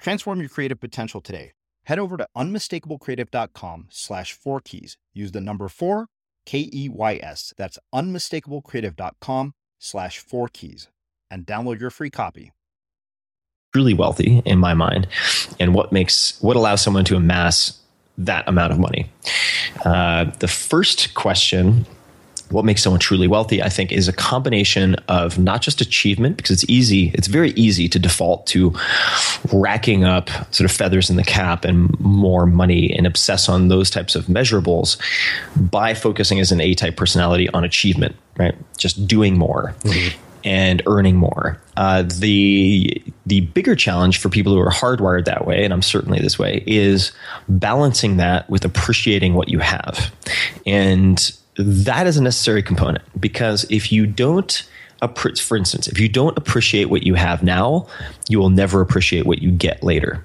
Transform your creative potential today. Head over to unmistakablecreative.com slash four keys. Use the number four, K E Y S. That's unmistakablecreative.com slash four keys and download your free copy. Truly wealthy in my mind, and what makes what allows someone to amass that amount of money. Uh, the first question what makes someone truly wealthy, I think, is a combination of not just achievement, because it's easy, it's very easy to default to racking up sort of feathers in the cap and more money and obsess on those types of measurables by focusing as an A type personality on achievement, right? Just doing more. Mm-hmm. And earning more. Uh, the the bigger challenge for people who are hardwired that way, and I'm certainly this way, is balancing that with appreciating what you have. And that is a necessary component because if you don't for instance if you don't appreciate what you have now you will never appreciate what you get later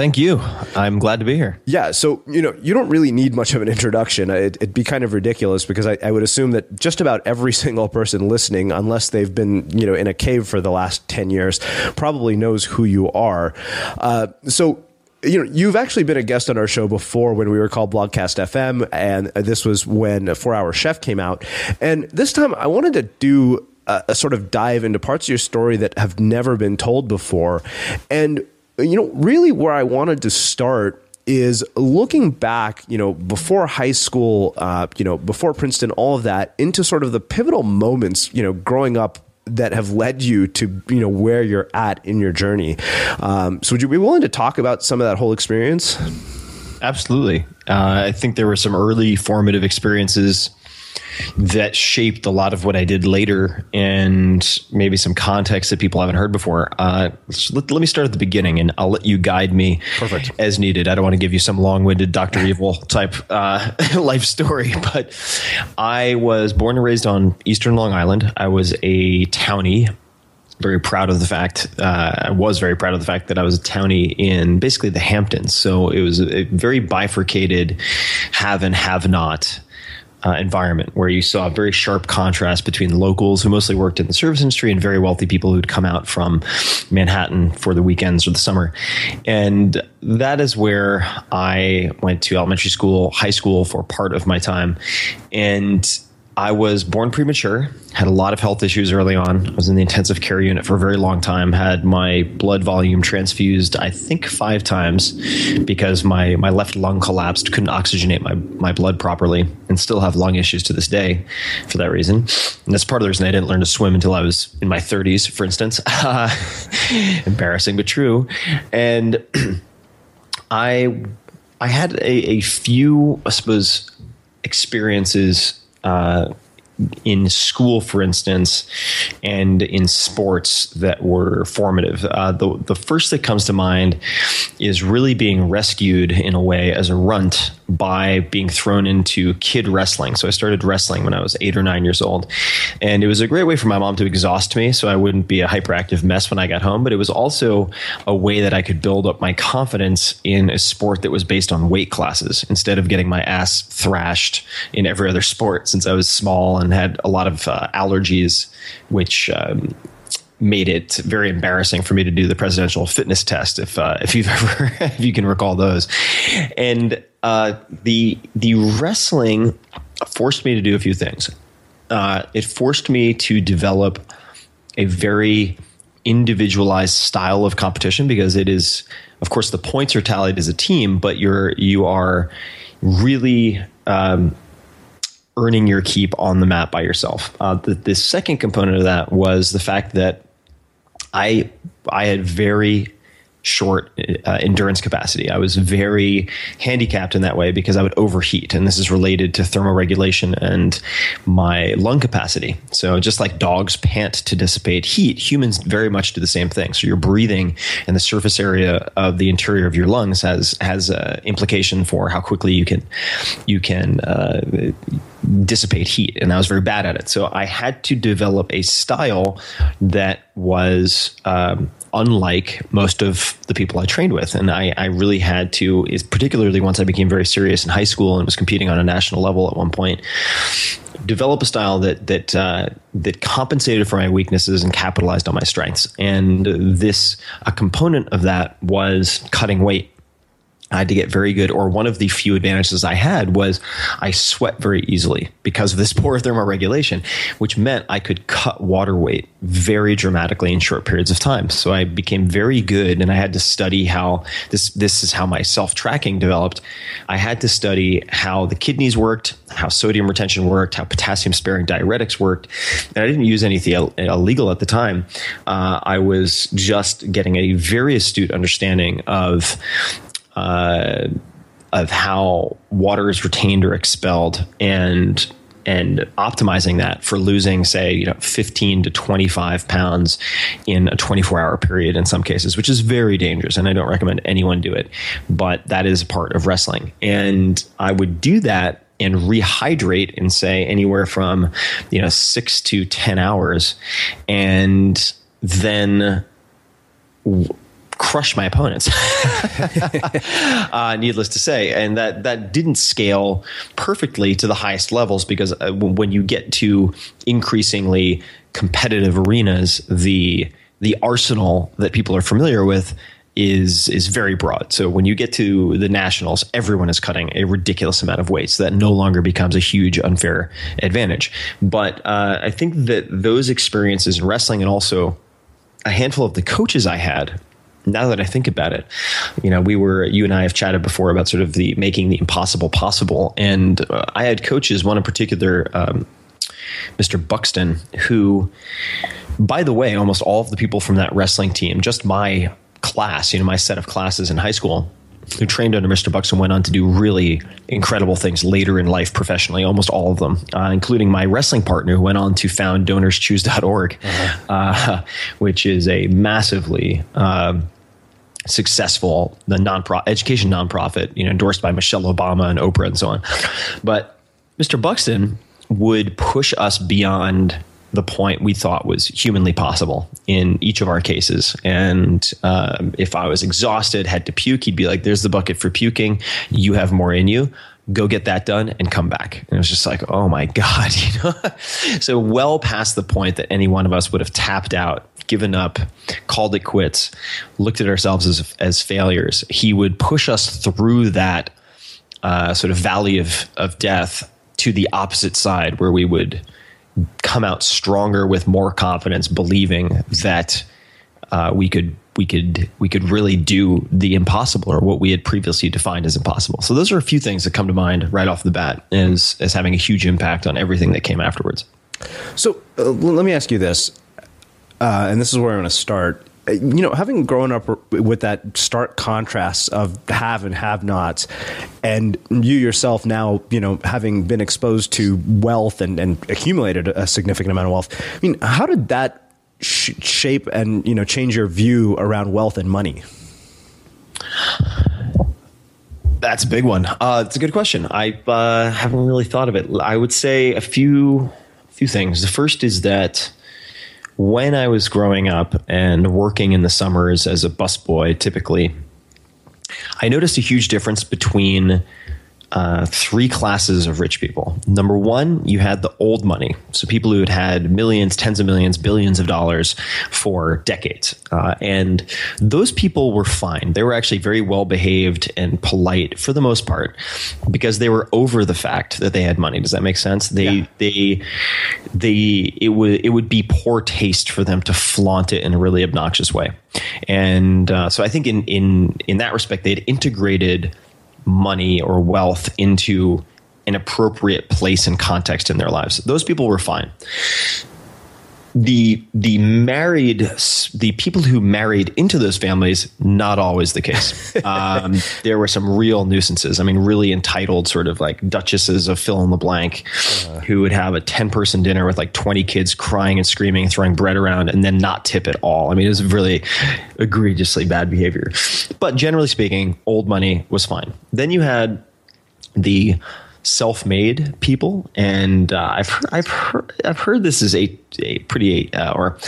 Thank you. I'm glad to be here. Yeah, so you know, you don't really need much of an introduction. It, would be kind of ridiculous because I, I, would assume that just about every single person listening, unless they've been you know in a cave for the last ten years, probably knows who you are. Uh, so you know, you've actually been a guest on our show before when we were called Blogcast FM, and this was when Four Hour Chef came out. And this time, I wanted to do a, a sort of dive into parts of your story that have never been told before, and you know, really where I wanted to start is looking back, you know, before high school, uh, you know, before Princeton, all of that, into sort of the pivotal moments, you know, growing up that have led you to you know where you're at in your journey. Um, so would you be willing to talk about some of that whole experience? Absolutely. Uh, I think there were some early formative experiences that shaped a lot of what I did later and maybe some context that people haven't heard before. Uh, let, let, me start at the beginning and I'll let you guide me Perfect. as needed. I don't want to give you some long winded Dr. Evil type uh, life story, but I was born and raised on Eastern Long Island. I was a townie very proud of the fact. Uh, I was very proud of the fact that I was a townie in basically the Hamptons. So it was a very bifurcated have and have not uh, environment where you saw a very sharp contrast between locals who mostly worked in the service industry and very wealthy people who'd come out from Manhattan for the weekends or the summer. And that is where I went to elementary school, high school for part of my time. And I was born premature, had a lot of health issues early on. I was in the intensive care unit for a very long time, had my blood volume transfused, I think, five times because my, my left lung collapsed, couldn't oxygenate my, my blood properly, and still have lung issues to this day for that reason. And that's part of the reason I didn't learn to swim until I was in my 30s, for instance. Embarrassing, but true. And I, I had a, a few, I suppose, experiences uh, in school, for instance, and in sports that were formative. Uh, the the first that comes to mind is really being rescued in a way as a runt by being thrown into kid wrestling. So I started wrestling when I was eight or nine years old. And it was a great way for my mom to exhaust me so I wouldn't be a hyperactive mess when I got home. But it was also a way that I could build up my confidence in a sport that was based on weight classes instead of getting my ass thrashed in every other sport since I was small and had a lot of uh, allergies, which. Um, made it very embarrassing for me to do the presidential fitness test if uh, if you've ever if you can recall those and uh, the the wrestling forced me to do a few things uh, it forced me to develop a very individualized style of competition because it is of course the points are tallied as a team but you're you are really um, earning your keep on the mat by yourself. Uh, the, the second component of that was the fact that I I had very short uh, endurance capacity. I was very handicapped in that way because I would overheat, and this is related to thermoregulation and my lung capacity. So, just like dogs pant to dissipate heat, humans very much do the same thing. So, your breathing and the surface area of the interior of your lungs has has uh, implication for how quickly you can you can uh, dissipate heat, and I was very bad at it. So I had to develop a style that was um, unlike most of the people I trained with, and I, I really had to, is particularly once I became very serious in high school and was competing on a national level at one point. Develop a style that that uh, that compensated for my weaknesses and capitalized on my strengths, and this a component of that was cutting weight I had to get very good, or one of the few advantages I had was I sweat very easily because of this poor thermoregulation, which meant I could cut water weight very dramatically in short periods of time. So I became very good, and I had to study how this. This is how my self tracking developed. I had to study how the kidneys worked, how sodium retention worked, how potassium sparing diuretics worked, and I didn't use anything illegal at the time. Uh, I was just getting a very astute understanding of uh, of how water is retained or expelled and and optimizing that for losing say you know 15 to 25 pounds in a 24 hour period in some cases which is very dangerous and i don't recommend anyone do it but that is part of wrestling. And i would do that and rehydrate in say anywhere from you know 6 to 10 hours and then crush my opponents. uh, needless to say, and that that didn't scale perfectly to the highest levels because uh, when you get to increasingly competitive arenas, the the arsenal that people are familiar with is is very broad. So when you get to the nationals, everyone is cutting a ridiculous amount of weight. So that no longer becomes a huge unfair advantage. But uh, I think that those experiences in wrestling and also a handful of the coaches I had now that I think about it, you know, we were you and I have chatted before about sort of the making the impossible possible, and uh, I had coaches, one in particular, um, Mr. Buxton, who, by the way, almost all of the people from that wrestling team, just my class, you know, my set of classes in high school. Who trained under Mr. Buxton went on to do really incredible things later in life professionally, almost all of them, uh, including my wrestling partner who went on to found donorschoose.org, uh-huh. uh, which is a massively um, successful the non-profit education nonprofit, you know, endorsed by Michelle Obama and Oprah and so on. But Mr. Buxton would push us beyond the point we thought was humanly possible in each of our cases. And um, if I was exhausted, had to puke, he'd be like, "There's the bucket for puking. You have more in you." Go get that done and come back. And it was just like, oh my God, you know? so well past the point that any one of us would have tapped out given up, called it quits, looked at ourselves as as failures, he would push us through that uh, sort of valley of of death to the opposite side, where we would come out stronger with more confidence, believing that uh, we could we could we could really do the impossible or what we had previously defined as impossible. So those are a few things that come to mind right off the bat as as having a huge impact on everything that came afterwards. So uh, let me ask you this: uh, and this is where I'm going to start. You know, having grown up with that stark contrast of have and have nots, and you yourself now, you know, having been exposed to wealth and, and accumulated a significant amount of wealth, I mean, how did that sh- shape and, you know, change your view around wealth and money? That's a big one. Uh, it's a good question. I uh, haven't really thought of it. I would say a few few things. The first is that when I was growing up and working in the summers as a busboy, typically, I noticed a huge difference between uh, three classes of rich people. Number one, you had the old money. So people who had had millions, tens of millions, billions of dollars for decades. Uh, and those people were fine. They were actually very well behaved and polite for the most part because they were over the fact that they had money. Does that make sense? They, yeah. they, they, it would, it would be poor taste for them to flaunt it in a really obnoxious way. And uh, so I think in, in, in that respect, they had integrated money or wealth into an appropriate place and context in their lives. Those people were fine. The the married the people who married into those families not always the case. Um, there were some real nuisances. I mean, really entitled sort of like duchesses of fill in the blank, uh, who would have a ten person dinner with like twenty kids crying and screaming, throwing bread around, and then not tip at all. I mean, it was really egregiously bad behavior. But generally speaking, old money was fine. Then you had the self-made people, and uh, I've heard, I've heard I've heard this is a a pretty uh, or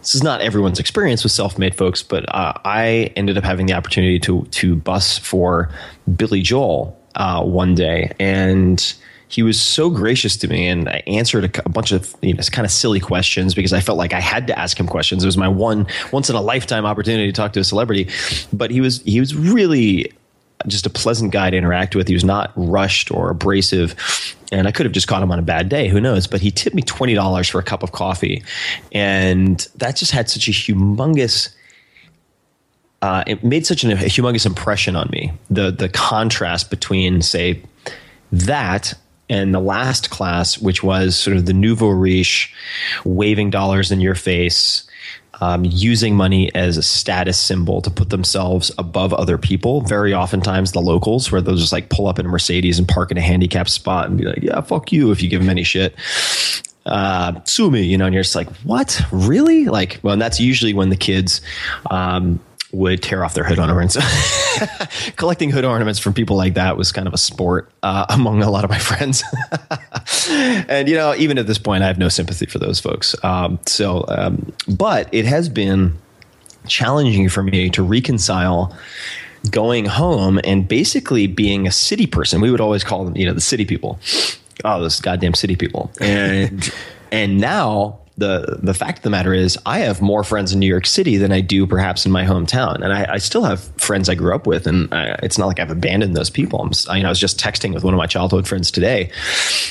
this is not everyone's experience with self-made folks, but uh, I ended up having the opportunity to to bus for Billy Joel uh, one day, and he was so gracious to me and I answered a, a, bunch of you know kind of silly questions because I felt like I had to ask him questions. It was my one once in a lifetime opportunity to talk to a celebrity, but he was he was really just a pleasant guy to interact with. He was not rushed or abrasive. And I could have just caught him on a bad day, who knows? But he tipped me $20 for a cup of coffee. And that just had such a humongous uh, it made such an, a humongous impression on me. The the contrast between, say, that and the last class, which was sort of the nouveau riche, waving dollars in your face, um, using money as a status symbol to put themselves above other people. Very oftentimes, the locals, where they'll just like pull up in a Mercedes and park in a handicapped spot and be like, "Yeah, fuck you," if you give them any shit. Uh, sue me, you know, and you're just like, "What? Really?" Like, well, and that's usually when the kids. Um, would tear off their hood ornaments. Collecting hood ornaments from people like that was kind of a sport uh, among a lot of my friends. and, you know, even at this point, I have no sympathy for those folks. Um, so, um, but it has been challenging for me to reconcile going home and basically being a city person. We would always call them, you know, the city people. Oh, those goddamn city people. And, and now the the fact of the matter is, I have more friends in New York City than I do perhaps in my hometown, and I, I still have friends I grew up with, and I, it's not like I've abandoned those people. I'm, I, you know, I was just texting with one of my childhood friends today,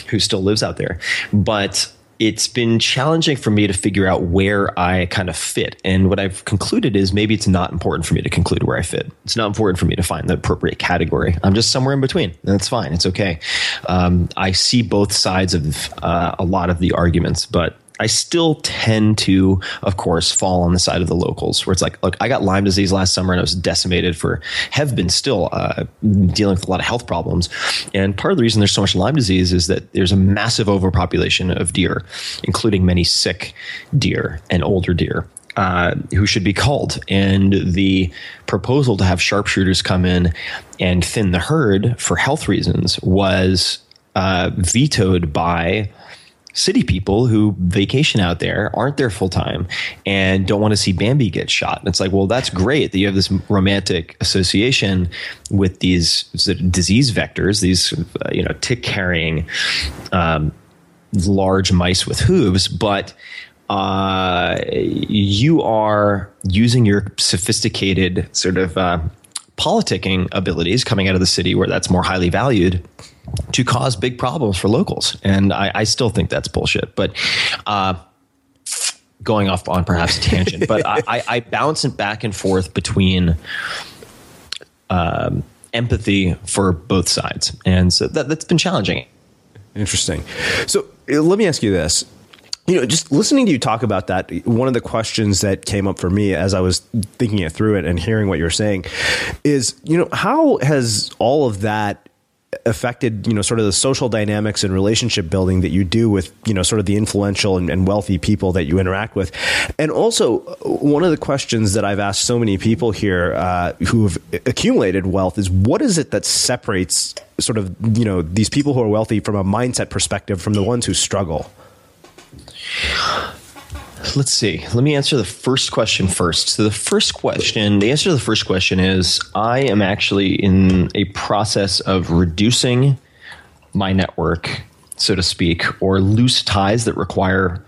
who still lives out there, but it's been challenging for me to figure out where I kind of fit. And what I've concluded is maybe it's not important for me to conclude where I fit. It's not important for me to find the appropriate category. I'm just somewhere in between. And that's fine. It's okay. Um, I see both sides of uh, a lot of the arguments, but I still tend to, of course, fall on the side of the locals, where it's like, look, I got Lyme disease last summer and I was decimated for, have been still uh, dealing with a lot of health problems. And part of the reason there's so much Lyme disease is that there's a massive overpopulation of deer, including many sick deer and older deer. Uh, who should be culled. And the proposal to have sharpshooters come in and thin the herd for health reasons was uh, vetoed by city people who vacation out there aren't there full time and don't want to see Bambi get shot. And it's like, well, that's great that you have this romantic association with these disease vectors, these uh, you know tick carrying um, large mice with hooves, but uh, you are using your sophisticated sort of uh, politicking abilities coming out of the city where that's more highly valued to cause big problems for locals. And I, I still think that's bullshit. But uh, going off on perhaps a tangent, but I, I, I, bounce it back and forth between um, empathy for both sides. And so that, that's been challenging. Interesting. So uh, let me ask you this you know, just listening to you talk about that, one of the questions that came up for me as I was thinking it through it and hearing what you're saying is, you know, how has all of that affected you know sort of the social dynamics and relationship building that you do with you know sort of the influential and, and, wealthy people that you interact with. And also one of the questions that i've asked so many people here uh, who have accumulated wealth is what is it that separates sort of you know these people who are wealthy from a mindset perspective from the ones who struggle Let's see. Let me answer the first question first. So, the first question, the answer to the first question is I am actually in a process of reducing my network, so to speak, or loose ties that require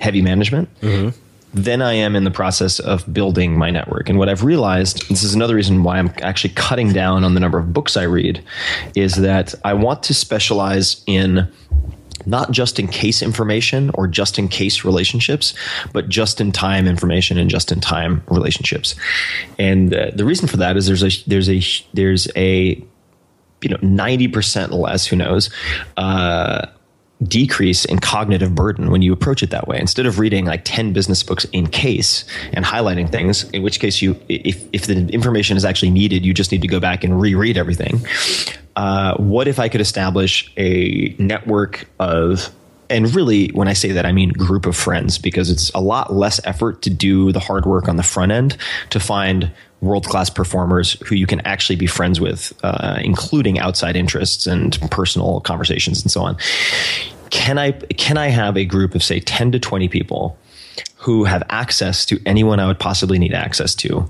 heavy management. Mm-hmm. Then I am in the process of building my network. And what I've realized, this is another reason why I'm actually cutting down on the number of books I read, is that I want to specialize in not just in case information or just in case relationships, but just in time information and just in time relationships. And uh, the reason for that is there's a there's a there's a you know 90% less who knows uh, decrease in cognitive burden when you approach it that way. Instead of reading like 10 business books in case and highlighting things in which case you if, if the information is actually needed you just need to go back and reread everything. Uh, what if I could establish a network of and really when i say that i mean group of friends because it's a lot less effort to do the hard work on the front end to find world class performers who you can actually be friends with uh, including outside interests and personal conversations and so on can i can i have a group of say 10 to 20 people who have access to anyone i would possibly need access to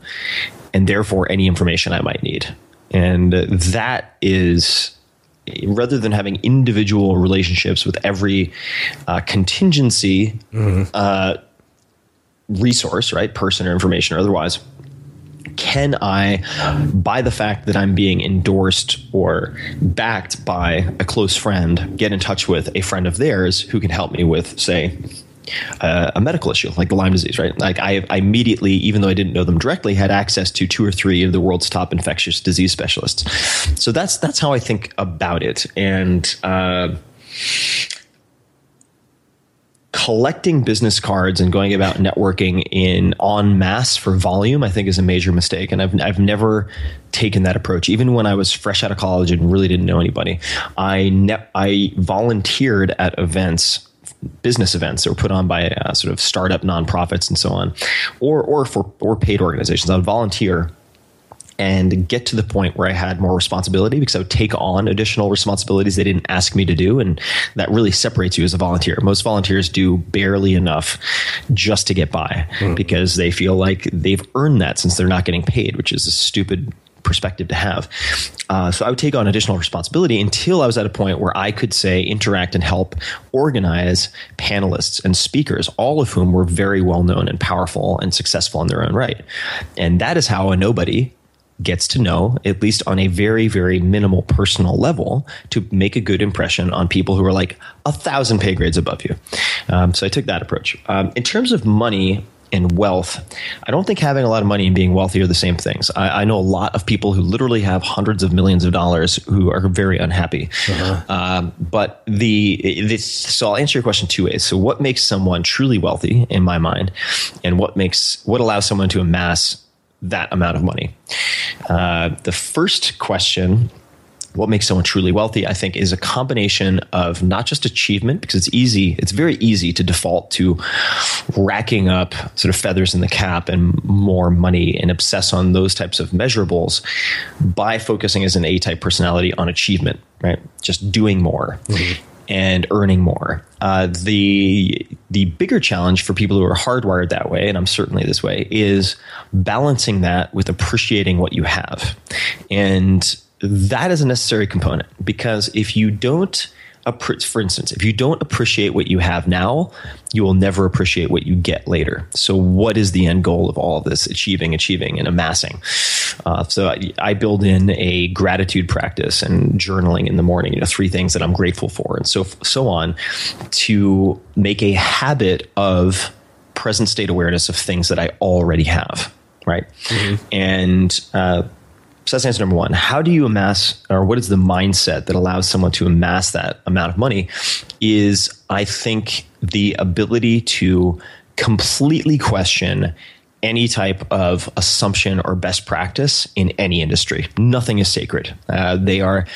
and therefore any information i might need and that is rather than having individual relationships with every uh, contingency mm-hmm. uh, resource, right, person or information or otherwise, can I, by the fact that I'm being endorsed or backed by a close friend, get in touch with a friend of theirs who can help me with, say, uh, a medical issue like the Lyme disease, right? Like I, I, immediately, even though I didn't know them directly, had access to two or three of the world's top infectious disease specialists. So that's that's how I think about it, and. Uh, collecting business cards and going about networking in en masse for volume, I think is a major mistake. And I've, I've never taken that approach. Even when I was fresh out of college and really didn't know anybody, I, ne- I volunteered at events business events that were put on by uh, sort of startup nonprofits and so on, or or for or paid organizations. I would volunteer and get to the point where I had more responsibility because I would take on additional responsibilities they didn't ask me to do. And that really separates you as a volunteer. Most volunteers do barely enough just to get by mm. because they feel like they've earned that since they're not getting paid, which is a stupid perspective to have. Uh, so I would take on additional responsibility until I was at a point where I could say interact and help organize panelists and speakers, all of whom were very well known and powerful and successful in their own right. And that is how a nobody gets to know, at least on a very, very minimal personal level, to make a good impression on people who are like a thousand pay grades above you. Um, so I took that approach. Um, in terms of money, and wealth, I don't think having a lot of money and being wealthy are the same things. I, I, know a lot of people who literally have hundreds of millions of dollars who are very unhappy. Uh-huh. Um, but the this, so I'll answer your question two ways. So, what makes someone truly wealthy, in my mind, and what makes what allows someone to amass that amount of money. Uh, the first question what makes someone truly wealthy, I think, is a combination of not just achievement, because it's easy, it's very easy to default to racking up sort of feathers in the cap and more money and obsess on those types of measurables by focusing as an A type personality on achievement, right? Just doing more. Mm-hmm and earning more. Uh, the the bigger challenge for people who are hardwired that way, and I'm certainly this way, is balancing that with appreciating what you have, and that is a necessary component because if you don't for instance, if you don't appreciate what you have now, you will never appreciate what you get later. So, what is the end goal of all of this? Achieving, achieving, and amassing. Uh, so, I, I, build in a gratitude practice and journaling in the morning. You know, three things that I'm grateful for, and so so on, to make a habit of present state awareness of things that I already have. Right, mm-hmm. and uh, so that's answer number one. How do you amass, or what is the mindset that allows someone to amass that amount of money? Is I think the ability to completely question any type of assumption or best practice in any industry. Nothing is sacred. Uh, they are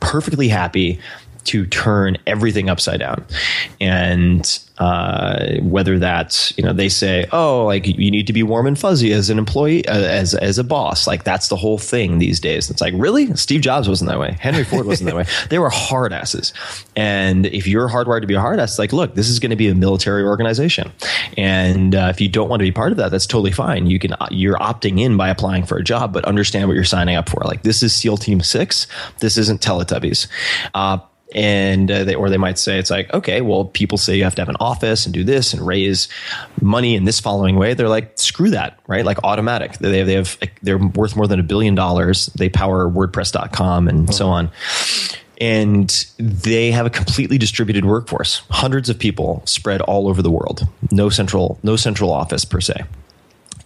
perfectly happy to turn everything upside down. And uh, whether that's, you know, they say, oh, like you need to be warm and fuzzy as an employee, uh, as, as a boss. Like that's the whole thing these days. It's like, really? Steve Jobs wasn't that way. Henry Ford wasn't that way. They were hard asses. And if you're hardwired to be a hard ass, like, look, this is going to be a military organization. And uh, if you don't want to be part of that, that's totally fine. You can, you're opting in by applying for a job, but understand what you're signing up for. Like this is SEAL Team Six. This isn't Teletubbies. And uh, they, or they might say it's like okay well people say you have to have an office and do this and raise money in this following way. They're like screw that right? Like Automattic. They have, they have they're worth more than a billion dollars. They power wordpress.com and oh. so on. And they have a completely distributed workforce. Hundreds of people spread all over the world. No central no central office per se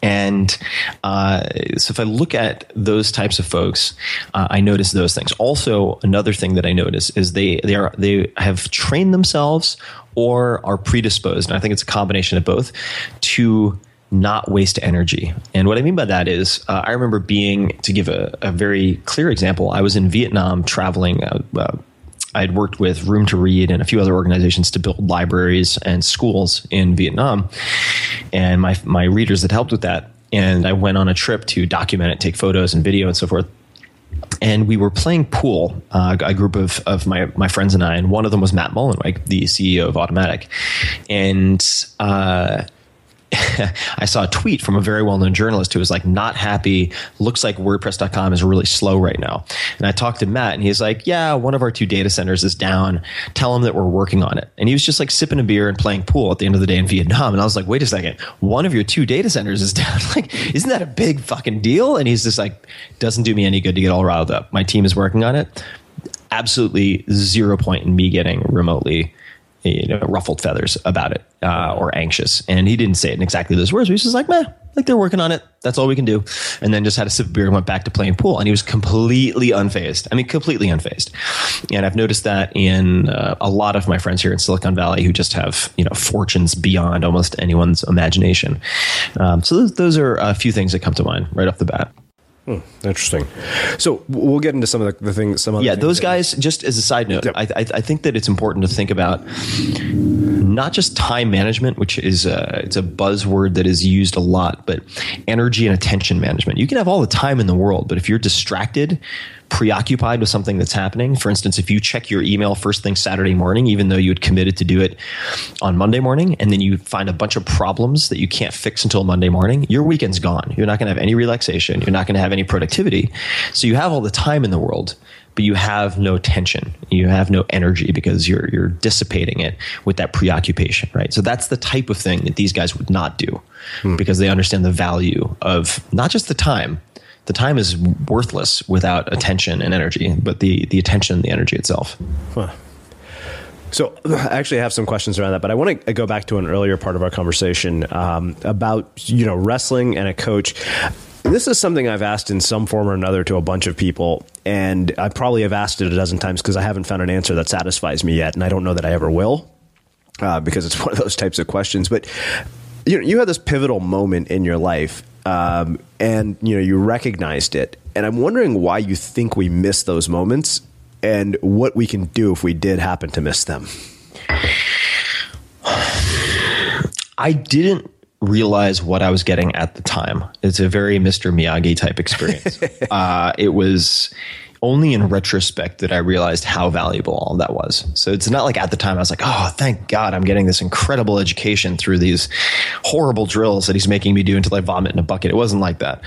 and uh, so if I look at those types of folks, uh, I notice those things. Also, another thing that I notice is they they are they have trained themselves or are predisposed, and I think it's a combination of both, to not waste energy. And what I mean by that is, uh, I remember being, to give a, a, very clear example, I was in Vietnam traveling. Uh, uh, I had worked with Room to Read and a few other organizations to build libraries and schools in Vietnam. And my, my readers had helped with that. And I went on a trip to document it, take photos and video and so forth. And we were playing pool, uh, a group of, of my, my friends and I, and one of them was Matt Mullenweg, the CEO of Automattic. And uh, I saw a tweet from a very well known journalist who was like, not happy. Looks like WordPress.com is really slow right now. And I talked to Matt and he's like, yeah, one of our two data centers is down. Tell him that we're working on it. And he was just like sipping a beer and playing pool at the end of the day in Vietnam. And I was like, wait a second, one of your two data centers is down. like, isn't that a big fucking deal? And he's just like, doesn't do me any good to get all riled up. My team is working on it. Absolutely zero point in me getting remotely you know, ruffled feathers about it uh, or anxious. And he didn't say it in exactly those words. He was just like, meh, like they're working on it. That's all we can do. And then just had a sip of beer and went back to playing pool. And he was completely unfazed. I mean, completely unfazed. And I've noticed that in uh, a lot of my friends here in Silicon Valley who just have, you know, fortunes beyond almost anyone's imagination. Um, so those, those are a few things that come to mind right off the bat. Hmm, interesting. So we'll get into some of the, the things. Some yeah, those guys. Just as a side note, yep. I, I, I, think that it's important to think about not just time management, which is a, it's a buzzword that is used a lot, but energy and attention management. You can have all the time in the world, but if you're distracted preoccupied with something that's happening. For instance, if you check your email first thing Saturday morning, even though you had committed to do it on Monday morning, and then you find a bunch of problems that you can't fix until Monday morning, your weekend's gone. You're not going to have any relaxation. You're not going to have any productivity. So you have all the time in the world, but you have no tension. You have no energy because you're you're dissipating it with that preoccupation, right? So that's the type of thing that these guys would not do hmm. because they understand the value of not just the time, the time is worthless without attention and energy, but the the attention the energy itself. Huh. So I actually have some questions around that, but I want to go back to an earlier part of our conversation um, about you know wrestling and a coach. This is something I've asked in some form or another to a bunch of people, and I probably have asked it a dozen times because I haven't found an answer that satisfies me yet, and I don't know that I ever will, uh, because it's one of those types of questions. But you know, you had this pivotal moment in your life um, and you know you recognized it. And I'm wondering why you think we miss those moments, and what we can do if we did happen to miss them. I didn't realize what I was getting at the time. It's a very Mr. Miyagi type experience. uh, it was only in retrospect that I realized how valuable all that was. So it's not like at the time I was like, oh, thank God I'm getting this incredible education through these horrible drills that he's making me do until I vomit in a bucket. It wasn't like that.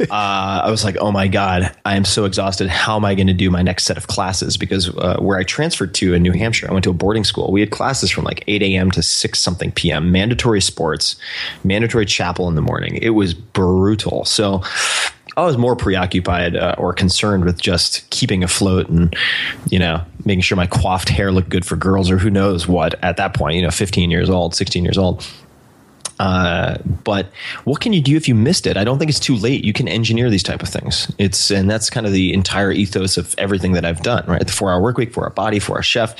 uh, I was like, oh my God, I am so exhausted. How am I going to do my next set of classes? Because uh, where I transferred to in New Hampshire, I went to a boarding school. We had classes from like 8 a.m. to 6 something p.m., mandatory sports, mandatory chapel in the morning. It was brutal. So I was more preoccupied uh, or concerned with just keeping afloat and, you know, making sure my coiffed hair looked good for girls or who knows what at that point, you know, 15 years old, 16 years old. Uh, but what can you do if you missed it? I don't think it's too late. You can engineer these type of things. It's and that's kind of the entire ethos of everything that I've done. Right, the four hour work week four hour body four hour chef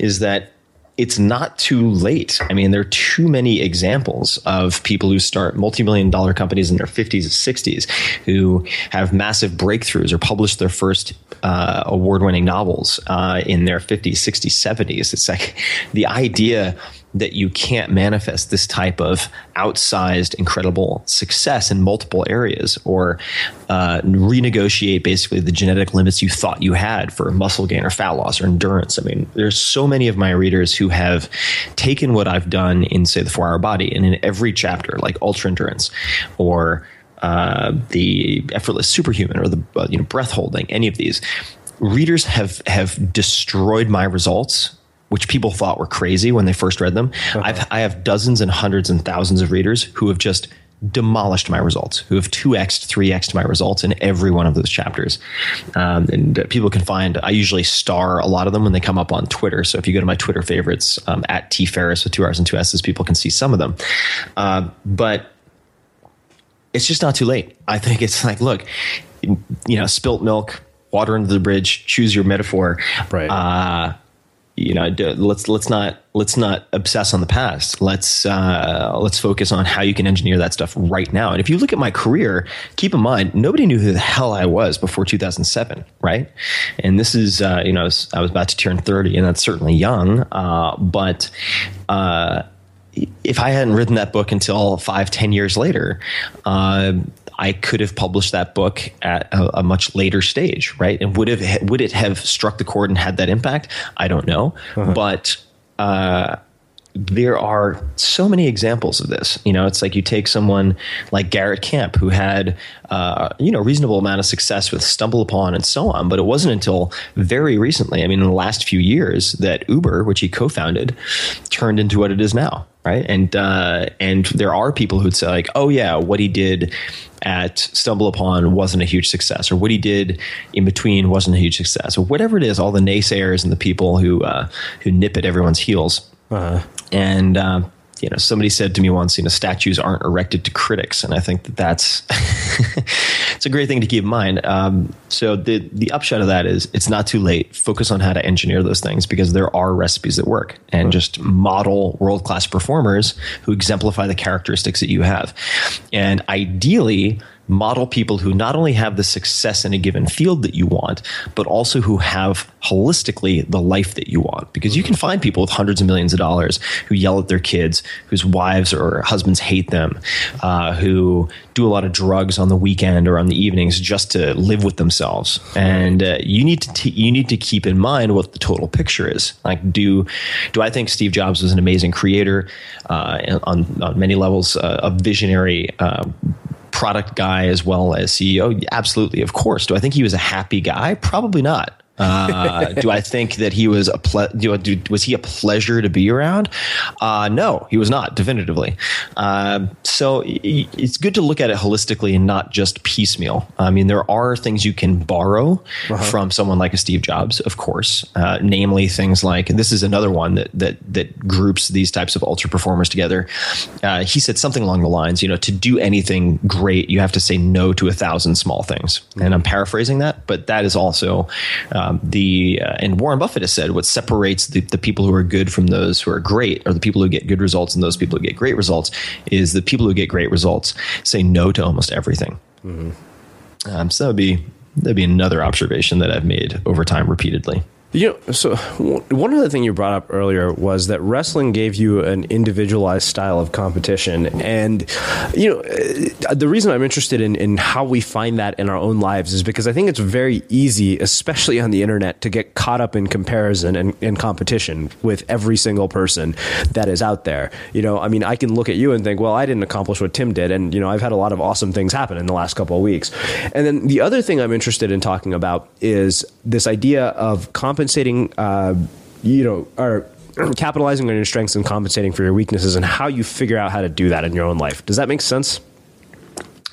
is that it's not too late. I mean, there are too many examples of people who start multi-million dollar companies in their 50s and 60s who have massive breakthroughs or publish their first uh, award-winning novels uh, in their 50s, 60s, 70s. It's like the idea that you can't manifest this type of outsized, incredible success in multiple areas or uh, renegotiate basically the genetic limits you thought you had for muscle gain or fat loss or endurance. I mean, there's so many of my readers who have taken what I've done in, say, the four hour body and in every chapter, like ultra endurance or uh, the effortless superhuman or the uh, you know breath holding, any of these readers have have destroyed my results which people thought were crazy when they first read them. Uh-huh. I've, I have dozens and hundreds and thousands of readers who have just demolished my results, who have 2x, 3x my results in every one of those chapters. Um, and uh, people can find, I usually star a lot of them when they come up on Twitter. So if you go to my Twitter favorites, um, at T Ferriss with two R's and two S's, people can see some of them. Uh, but it's just not too late. I think it's like, look, you know, spilt milk, water under the bridge, choose your metaphor. Right. Uh, you know let's let's not let's not obsess on the past. Let's uh, let's focus on how you can engineer that stuff right now. And if you look at my career keep in mind nobody knew who the hell i was before 2007 right? And this is uh, you know I was, I was, about to turn 30 and that's certainly young uh, but uh, if i hadn't written that book until five ten years later uh, I could have published that book at a, a, much later stage, right? And would have would it have struck the chord and had that impact? I don't know, uh-huh. but uh, there are so many examples of this. You know, it's like you take someone like Garrett Camp, who had uh, you know reasonable amount of success with StumbleUpon and so on, but it wasn't until very recently. I mean, in the last few years, that Uber, which he co-founded, turned into what it is now, right? And uh, and there are people who'd say like, oh yeah, what he did at StumbleUpon wasn't a huge success, or what he did in between wasn't a huge success, or whatever it is. All the naysayers and the people who uh, who nip at everyone's heels. Uh-huh. And uh, you know, somebody said to me once, you know, statues aren't erected to critics, and I think that that's it's a great thing to keep in mind. Um, so the the upshot of that is it's not too late. Focus on how to engineer those things because there are recipes that work, and just model world class performers who exemplify the characteristics that you have, and ideally model people who not only have the success in a given field that you want, but also who have holistically the life that you want. Because you can find people with hundreds of millions of dollars who yell at their kids, whose wives or husbands hate them, uh, who do a lot of drugs on the weekend or on the evenings just to live with themselves. And uh, you need to t- you need to keep in mind what the total picture is. Like, do do I think Steve Jobs was an amazing creator uh, on on many levels, uh, a visionary uh, product guy as well as CEO? Absolutely, of course. Do I think he was a happy guy? Probably not. Uh, do I think that he was a ple- do, do, was he a pleasure to be around? Uh, no, he was not definitively. Uh, so it's good to look at it holistically and not just piecemeal. I mean, there are things you can borrow uh-huh. from someone like a Steve Jobs, of course, uh, namely things like this is another one that that that groups these types of ultra performers together. Uh, he said something along the lines, you know, to do anything great, you have to say no to a thousand small things. Mm-hmm. And I'm paraphrasing that, but that is also uh, um, the uh, and Warren Buffett has said what separates the, the people who are good from those who are great, or the people who get good results and those people who get great results, is the people who get great results say no to almost everything. Mm-hmm. Um, so that'd be that'd be another observation that I've made over time repeatedly. You know, so one other thing you brought up earlier was that wrestling gave you an individualized style of competition, and you know, uh, the reason I'm interested in in how we find that in our own lives is because I think it's very easy, especially on the internet, to get caught up in comparison and, and competition with every single person that is out there. You know, I mean, I can look at you and think, well, I didn't accomplish what Tim did, and you know, I've had a lot of awesome things happen in the last couple of weeks. And then the other thing I'm interested in talking about is this idea of competition compensating, uh, you know, or capitalizing on your strengths and compensating for your weaknesses, and how you figure out how to do that in your own life. Does that make sense?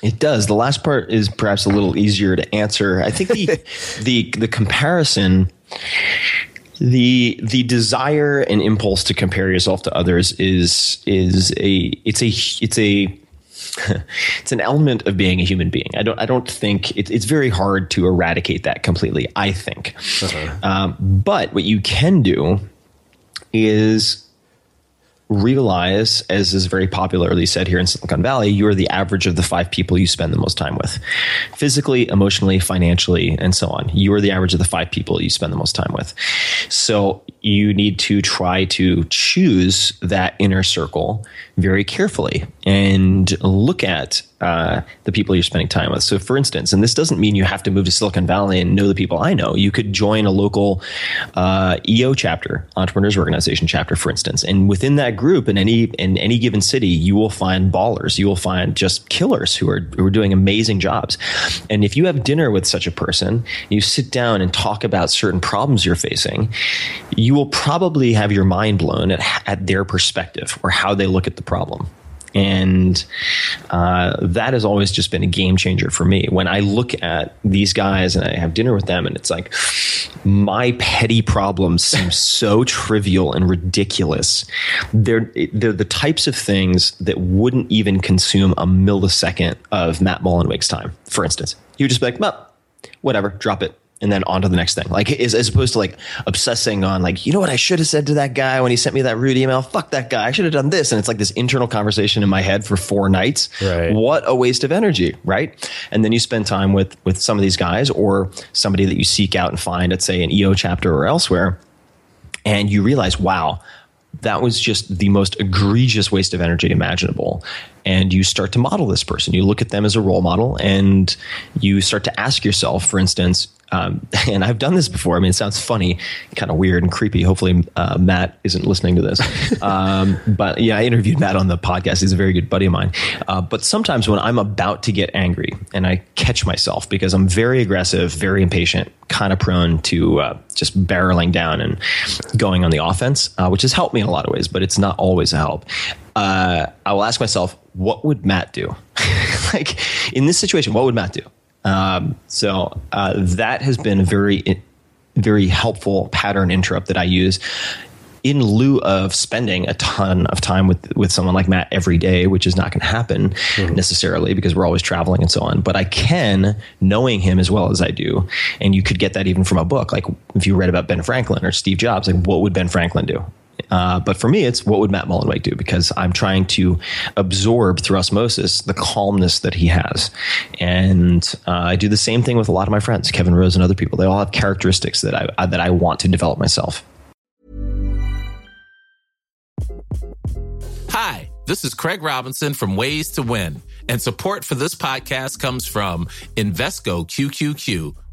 It does. The last part is perhaps a little easier to answer. I think the the the comparison the the desire and impulse to compare yourself to others is is a it's a it's a it's an element of being a human being. I don't I don't think it, it's very hard to eradicate that completely. I think, uh-huh. um, but what you can do is realize, as is very popularly said here in Silicon Valley, you are the average of the five people you spend the most time with, physically, emotionally, financially, and so on. You are the average of the five people you spend the most time with. So you need to try to choose that inner circle very carefully and look at uh, the people you're spending time with. So, for instance, and this doesn't mean you have to move to Silicon Valley and know the people I know. You could join a local uh, EO chapter, entrepreneurs organization chapter, for instance, and within that group, in any in any given city, you will find ballers. You will find just killers who are who are doing amazing jobs. And if you have dinner with such a person, you sit down and talk about certain problems you're facing, you will probably have your mind blown at, at their perspective or how they look at the problem. And uh, that has always just been a game changer for me. When I look at these guys and I have dinner with them, and it's like my petty problems seem so trivial and ridiculous. They're, they're the types of things that wouldn't even consume a millisecond of Matt Mullenweg's time, for instance. He would just be like, well, whatever, drop it and then on to the next thing. Like as, as opposed to like obsessing on like, you know what I should have said to that guy when he sent me that rude email? Fuck that guy. I should have done this. And it's like this internal conversation in my head for four nights. Right. What a waste of energy. Right. And then you spend time with with some of these guys or somebody that you seek out and find at say an EO chapter or elsewhere. And you realize, wow, that was just the most egregious waste of energy imaginable and you start to model this person you look at them as a role model and you start to ask yourself for instance um, and I've done this before. I mean, it sounds funny, kind of weird and creepy. Hopefully, uh, Matt isn't listening to this. Um, but yeah, I interviewed Matt on the podcast. He's a very good buddy of mine. Uh, but sometimes when I'm about to get angry and I catch myself because I'm very aggressive, very impatient, kind of prone to uh, just barreling down and going on the offense, uh, which has helped me in a lot of ways, but it's not always a help. Uh, I will ask myself, what would Matt do? like in this situation, what would Matt do? Um, so uh, that has been a very, very helpful pattern interrupt that I use in lieu of spending a ton of time with with someone like Matt every day, which is not going to happen mm-hmm. necessarily because we're always traveling and so on. But I can, knowing him as well as I do, and you could get that even from a book. Like if you read about Ben Franklin or Steve Jobs, like what would Ben Franklin do? Uh, but for me, it's what would Matt Mullenweg do? Because I'm trying to absorb through osmosis the calmness that he has. And uh, I do the same thing with a lot of my friends, Kevin Rose and other people. They all have characteristics that I, uh, that I want to develop myself. Hi, this is Craig Robinson from Ways to Win. And support for this podcast comes from Invesco QQQ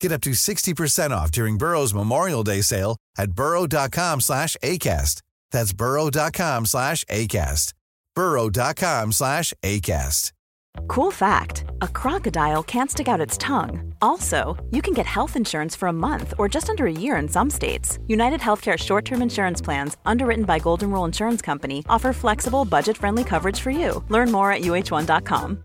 Get up to 60% off during Burrow's Memorial Day sale at burrow.com slash ACAST. That's burrow.com slash ACAST. burrow.com slash ACAST. Cool fact, a crocodile can't stick out its tongue. Also, you can get health insurance for a month or just under a year in some states. United Healthcare short-term insurance plans, underwritten by Golden Rule Insurance Company, offer flexible, budget-friendly coverage for you. Learn more at uh1.com.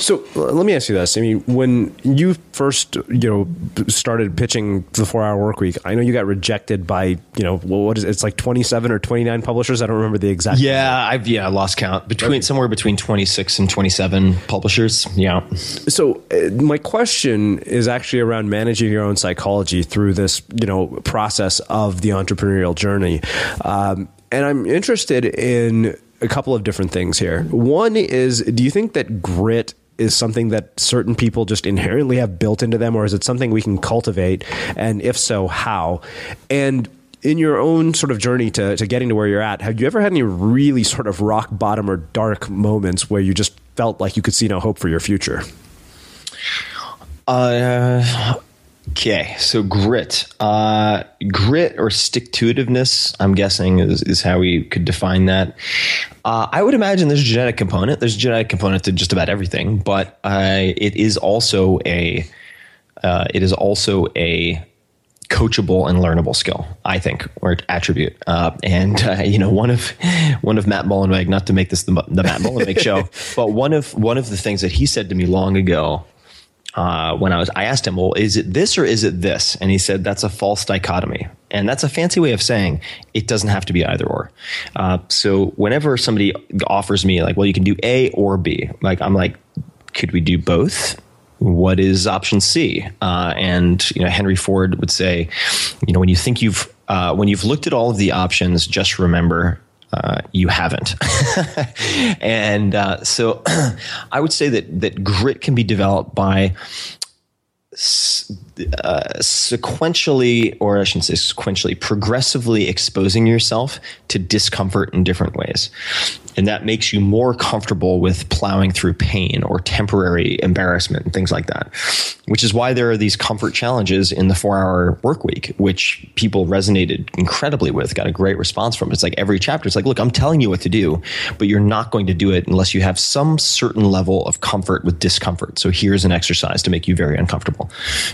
So let me ask you this: I mean, when you first, you know, started pitching the four-hour work week, I know you got rejected by, you know, what is it? it's like twenty-seven or twenty-nine publishers. I don't remember the exact. Yeah, number. I've yeah lost count between okay. somewhere between twenty-six and twenty-seven publishers. Yeah. So uh, my question is actually around managing your own psychology through this, you know, process of the entrepreneurial journey, um, and I'm interested in a couple of different things here. One is, do you think that grit is something that certain people just inherently have built into them, or is it something we can cultivate? And if so, how? And in your own sort of journey to, to getting to where you're at, have you ever had any really sort of rock bottom or dark moments where you just felt like you could see no hope for your future? Uh, okay, so grit, uh, grit or stick to itiveness. I'm guessing is, is how we could define that. Uh, I would imagine there's a genetic component. There's a genetic component to just about everything, but uh, it is also a uh, it is also a coachable and learnable skill, I think, or attribute. Uh, and uh, you know, one of one of Matt Mullenweg, not to make this the, the Matt Mullenweg show, but one of one of the things that he said to me long ago uh, when I was, I asked him, well, is it this or is it this? And he said, that's a false dichotomy. And that's a fancy way of saying it doesn't have to be either or. Uh, so whenever somebody offers me like, well, you can do A or B, like, I'm like, could we do both? What is option C? Uh, and, you know, Henry Ford would say, you know, when you think you've, uh, when you've looked at all of the options, just remember uh, you haven't. and uh, so I would say that that grit can be developed by uh, sequentially, or I shouldn't say sequentially, progressively exposing yourself to discomfort in different ways. And that makes you more comfortable with plowing through pain or temporary embarrassment and things like that. Which is why there are these comfort challenges in the four hour work week, which people resonated incredibly with, got a great response from. It's like every chapter, it's like, look, I'm telling you what to do, but you're not going to do it unless you have some certain level of comfort with discomfort. So here's an exercise to make you very uncomfortable.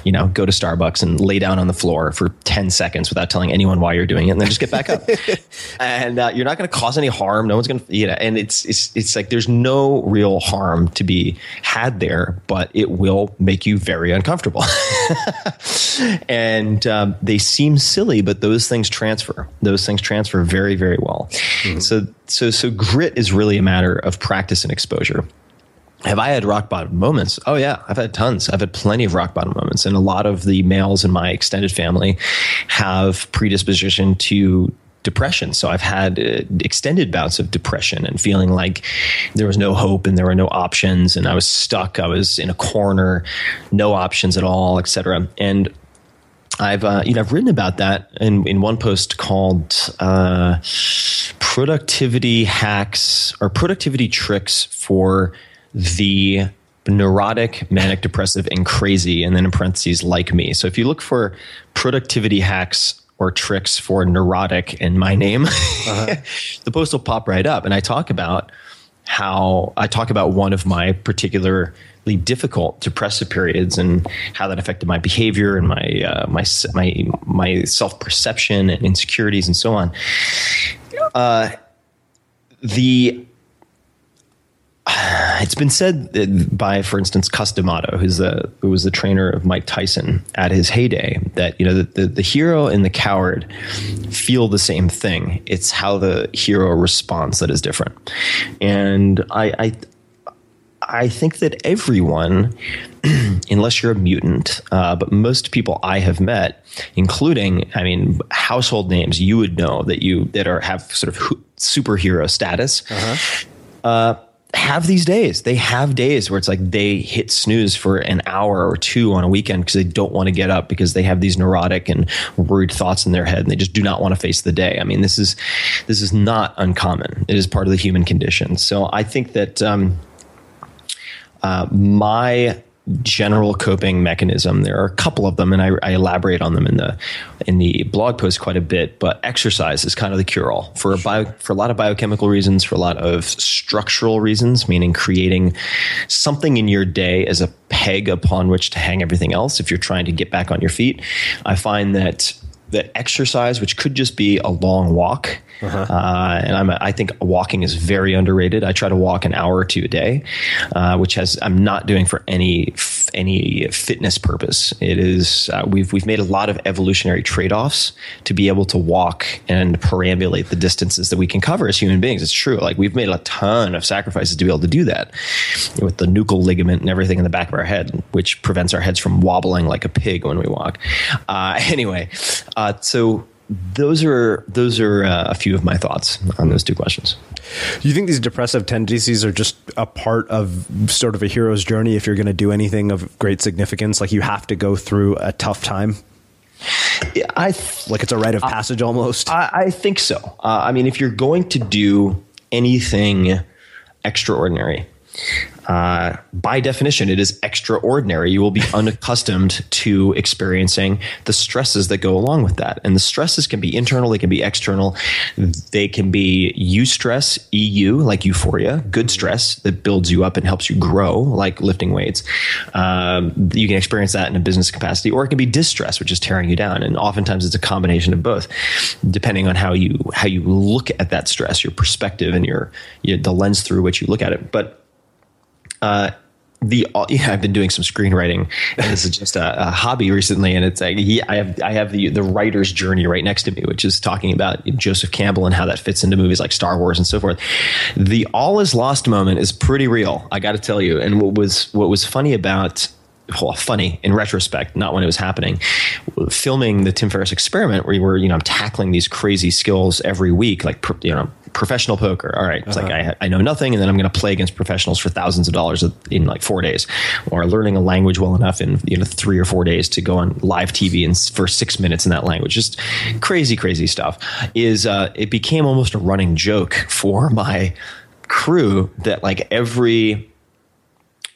You know, go to Starbucks and lay down on the floor for 10 seconds without telling anyone why you're doing it and then just get back up. and uh, you're not going to cause any harm. No one's going to, you know, and it's it's it's like there's no real harm to be had there, but it will make you very uncomfortable. and um, they seem silly, but those things transfer. Those things transfer very very well. Mm-hmm. So so so grit is really a matter of practice and exposure. Have I had rock bottom moments? Oh yeah, I've had tons. I've had plenty of rock bottom moments, and a lot of the males in my extended family have predisposition to depression. So I've had uh, extended bouts of depression and feeling like there was no hope and there were no options and I was stuck. I was in a corner, no options at all, etc. And I've uh, you know I've written about that in in one post called uh, productivity hacks or productivity tricks for the neurotic, manic depressive, and crazy, and then in parentheses like me. So if you look for productivity hacks or tricks for neurotic in my name, uh-huh. the post will pop right up. And I talk about how I talk about one of my particularly difficult depressive periods and how that affected my behavior and my uh, my my my self perception and insecurities and so on. Uh, the it's been said by, for instance, Cus D'Amato, who's the who was the trainer of Mike Tyson at his heyday, that you know the, the, the hero and the coward feel the same thing. It's how the hero responds that is different, and I I, I think that everyone, unless you're a mutant, uh, but most people I have met, including I mean household names you would know that you that are have sort of superhero status. Uh-huh. Uh, have these days. They have days where it's like they hit snooze for an hour or two on a weekend because they don't want to get up because they have these neurotic and worried thoughts in their head and they just do not want to face the day. I mean, this is this is not uncommon. It is part of the human condition. So I think that um, uh, my general coping mechanism. There are a couple of them, and I, I, elaborate on them in the in the blog post quite a bit. But exercise is kind of the cure all for a bio, for a lot of biochemical reasons, for a lot of structural reasons, meaning creating something in your day as a peg upon which to hang everything else. If you're trying to get back on your feet, I find that that exercise, which could just be a long walk, uh-huh. Uh, and I'm, I think walking is very underrated. I try to walk an hour or two a day, uh, which has I'm not doing for any any fitness purpose. It is uh, we've we've made a lot of evolutionary trade offs to be able to walk and perambulate the distances that we can cover as human beings. It's true. Like we've made a ton of sacrifices to be able to do that with the nuchal ligament and everything in the back of our head, which prevents our heads from wobbling like a pig when we walk. Uh, anyway, uh, so those are those are uh, a few of my thoughts on those two questions. Do you think these depressive tendencies are just a part of sort of a hero's journey? If you're going to do anything of great significance, like you have to go through a tough time. I th- like it's a rite of passage almost. I, I think so. Uh, I mean, if you're going to do anything extraordinary, uh, by definition, it is extraordinary. You will be unaccustomed to experiencing the stresses that go along with that. And the stresses can be internal, they can be external. They can be eustress, EU, like euphoria, good stress that builds you up and helps you grow, like lifting weights. Um, you can experience that in a business capacity, or it can be distress, which is tearing you down. And oftentimes it's a combination of both, depending on how you how you look at that stress, your perspective, and your, your the lens through which you look at it. But uh, the yeah, I've been doing some screenwriting, and this is just a, a hobby recently. And it's like I have I have the the writer's journey right next to me, which is talking about Joseph Campbell and how that fits into movies like Star Wars and so forth. The all is lost moment is pretty real, I got to tell you. And what was what was funny about well, funny in retrospect, not when it was happening. Filming the Tim Ferriss experiment, where you were, you know, I'm tackling these crazy skills every week, like you know, professional poker. All right, it's uh-huh. like I, I know nothing, and then I'm going to play against professionals for thousands of dollars in like four days, or learning a language well enough in you know three or four days to go on live TV and for six minutes in that language. Just crazy, crazy stuff. Is uh, it became almost a running joke for my crew that like every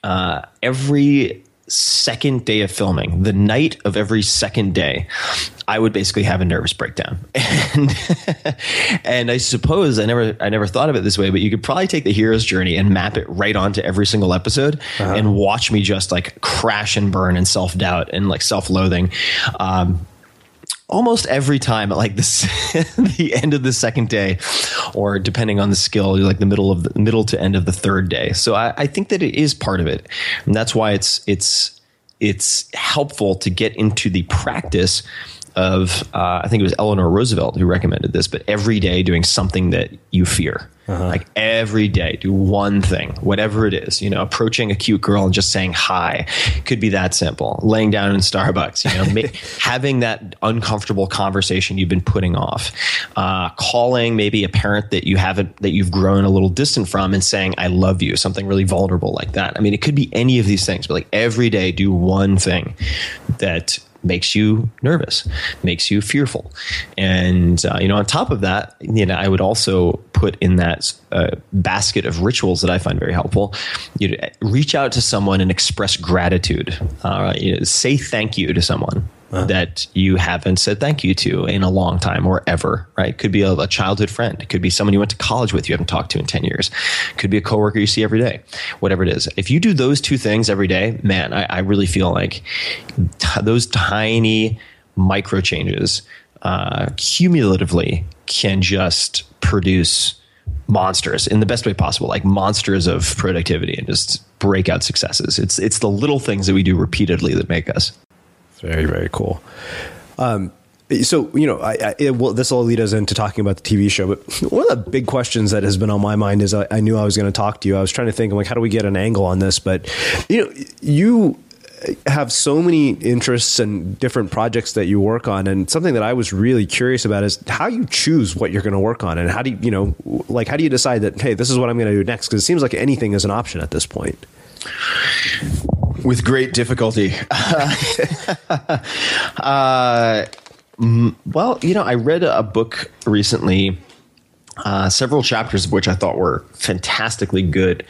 uh, every second day of filming, the night of every second day, I would basically have a nervous breakdown. And and I suppose I never I never thought of it this way, but you could probably take the hero's journey and map it right onto every single episode uh-huh. and watch me just like crash and burn and self doubt and like self loathing. Um, almost every time at like this the end of the second day or depending on the skill like the middle of the middle to end of the third day so I, I think that it is part of it and that's why it's it's it's helpful to get into the practice of uh, I think it was Eleanor Roosevelt who recommended this, but every day doing something that you fear. Uh-huh. Like every day, do one thing, whatever it is. You know, approaching a cute girl and just saying hi could be that simple. Laying down in Starbucks, you know, ma- having that uncomfortable conversation you've been putting off, uh, calling maybe a parent that you haven't that you've grown a little distant from and saying I love you, something really vulnerable like that. I mean, it could be any of these things, but like every day, do one thing that makes you nervous, makes you fearful. And, uh, you know, on top of that, you know, I would also put in that uh, basket of rituals that I find very helpful. You know, reach out to someone and express gratitude. Uh, you know, say thank you to someone uh-huh. that you haven't said thank you to in a long time or ever, right? Could be a, a, childhood friend. It could be someone you went to college with you haven't talked to in 10 years. Could be a coworker you see every day, whatever it is. If you do those two things every day, man, I, I really feel like t- those tiny micro changes uh, cumulatively can just produce monsters in the best way possible, like monsters of productivity and just breakout successes. It's it's the little things that we do repeatedly that make us. Very, very cool. Um, so you know, I, I well, this will lead us into talking about the TV show. But one of the big questions that has been on my mind is I, I knew I was going to talk to you. I was trying to think, I'm like, how do we get an angle on this? But you know, you have so many interests and different projects that you work on and something that I was really curious about is how you choose what you're going to work on and how do you you know like how do you decide that hey this is what I'm going to do next because it seems like anything is an option at this point with great difficulty. uh, well, you know, I read a book recently, uh, several chapters of which I thought were fantastically good,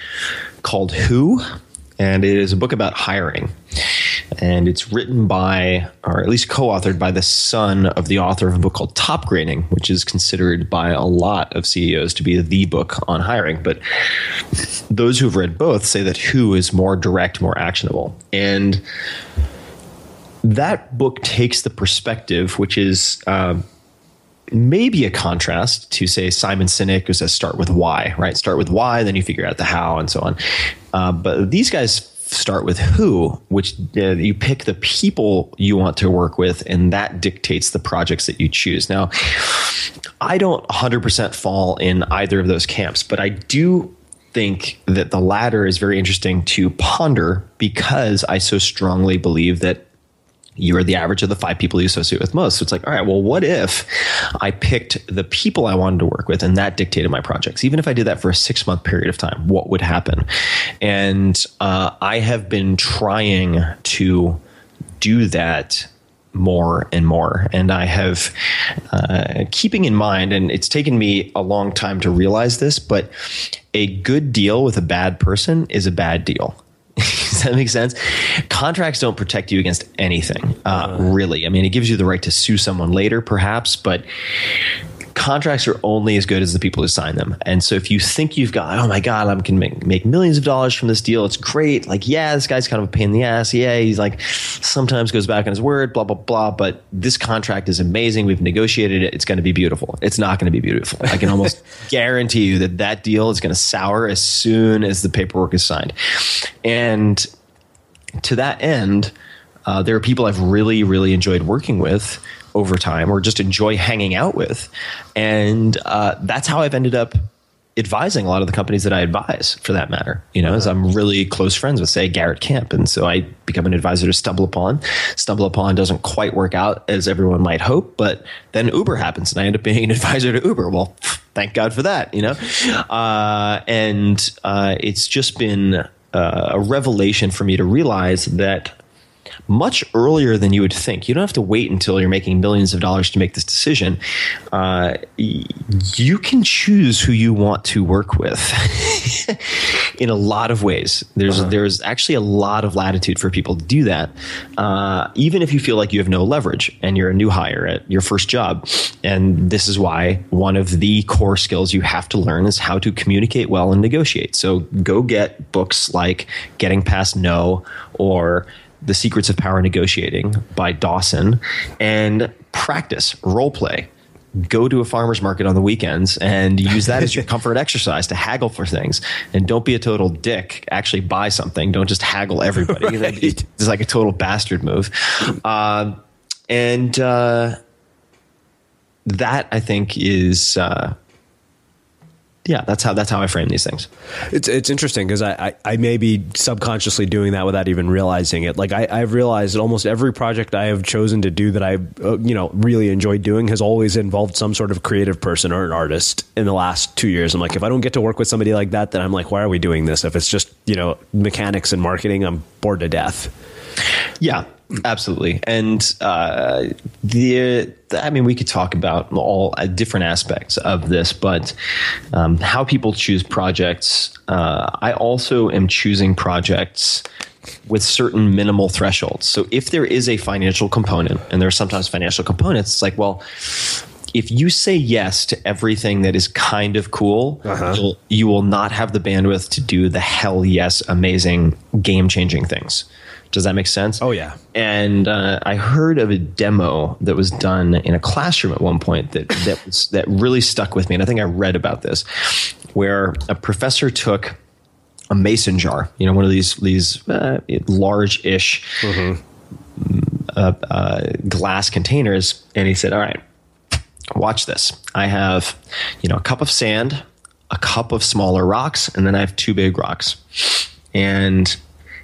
called Who and it is a book about hiring. And it's written by, or at least co authored by the son of the author of a book called Top Grading, which is considered by a lot of CEOs to be the book on hiring. But those who've read both say that Who is more direct, more actionable. And that book takes the perspective, which is uh, maybe a contrast to say Simon Sinek, who says start with why, right? Start with why, then you figure out the how and so on. Uh, but these guys start with who, which uh, you pick the people you want to work with, and that dictates the projects that you choose. Now, I don't 100% fall in either of those camps, but I do think that the latter is very interesting to ponder because I so strongly believe that you are the average of the five people you associate with most. So it's like, all right, well, what if I picked the people I wanted to work with and that dictated my projects? Even if I did that for a six month period of time, what would happen? And uh, I have been trying to do that more and more. And I have, uh, keeping in mind, and it's taken me a long time to realize this, but a good deal with a bad person is a bad deal. Does that make sense? Contracts don't protect you against anything, uh, really. I mean, it gives you the right to sue someone later, perhaps, but contracts are only as good as the people who sign them. And so if you think you've got, oh my God, I'm can make, make millions of dollars from this deal, it's great. Like, yeah, this guy's kind of a pain in the ass. Yeah, he's like sometimes goes back on his word, blah, blah, blah. But this contract is amazing. We've negotiated it. It's going to be beautiful. It's not going to be beautiful. I can almost guarantee you that that deal is going to sour as soon as the paperwork is signed. And to that end, uh, there are people I've really, really enjoyed working with over time or just enjoy hanging out with. And uh, that's how I've ended up advising a lot of the companies that I advise for that matter, you know, as I'm really close friends with say Garrett Camp. And so I become an advisor to Stumble Upon. Stumble Upon doesn't quite work out as everyone might hope, but then Uber happens and I end up being an advisor to Uber. Well, thank God for that, you know? Uh, and uh, it's just been uh, a revelation for me to realize that much earlier than you would think. You don't have to wait until you're making millions of dollars to make this decision. Uh, you can choose who you want to work with in a lot of ways. There's uh-huh. there's actually a lot of latitude for people to do that, uh, even if you feel like you have no leverage and you're a new hire at your first job. And this is why one of the core skills you have to learn is how to communicate well and negotiate. So go get books like Getting Past No or the Secrets of Power Negotiating by Dawson and practice role play. Go to a farmer's market on the weekends and use that as your comfort exercise to haggle for things. And don't be a total dick. Actually, buy something. Don't just haggle everybody. right. It's like a total bastard move. Uh, and uh, that, I think, is. Uh, yeah, that's how that's how I frame these things. It's it's interesting because I, I, I may be subconsciously doing that without even realizing it. Like I, I've realized that almost every project I have chosen to do that I uh, you know really enjoyed doing has always involved some sort of creative person or an artist. In the last two years, I'm like, if I don't get to work with somebody like that, then I'm like, why are we doing this? If it's just you know mechanics and marketing, I'm bored to death. Yeah, Absolutely, and uh, the I mean, we could talk about all uh, different aspects of this, but um, how people choose projects. Uh, I also am choosing projects with certain minimal thresholds. So if there is a financial component, and there are sometimes financial components, it's like, well, if you say yes to everything that is kind of cool, uh-huh. you will not have the bandwidth to do the hell yes, amazing, game changing things. Does that make sense? Oh yeah. And uh, I heard of a demo that was done in a classroom at one point that that was, that really stuck with me, and I think I read about this, where a professor took a mason jar, you know, one of these these uh, large-ish mm-hmm. uh, uh, glass containers, and he said, "All right, watch this. I have, you know, a cup of sand, a cup of smaller rocks, and then I have two big rocks." And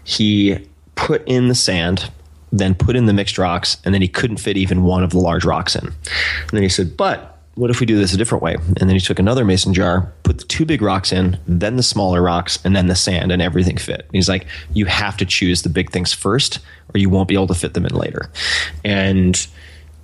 he put in the sand, then put in the mixed rocks, and then he couldn't fit even one of the large rocks in. And then he said, But what if we do this a different way? And then he took another mason jar, put the two big rocks in, then the smaller rocks, and then the sand, and everything fit. He's like, You have to choose the big things first, or you won't be able to fit them in later. And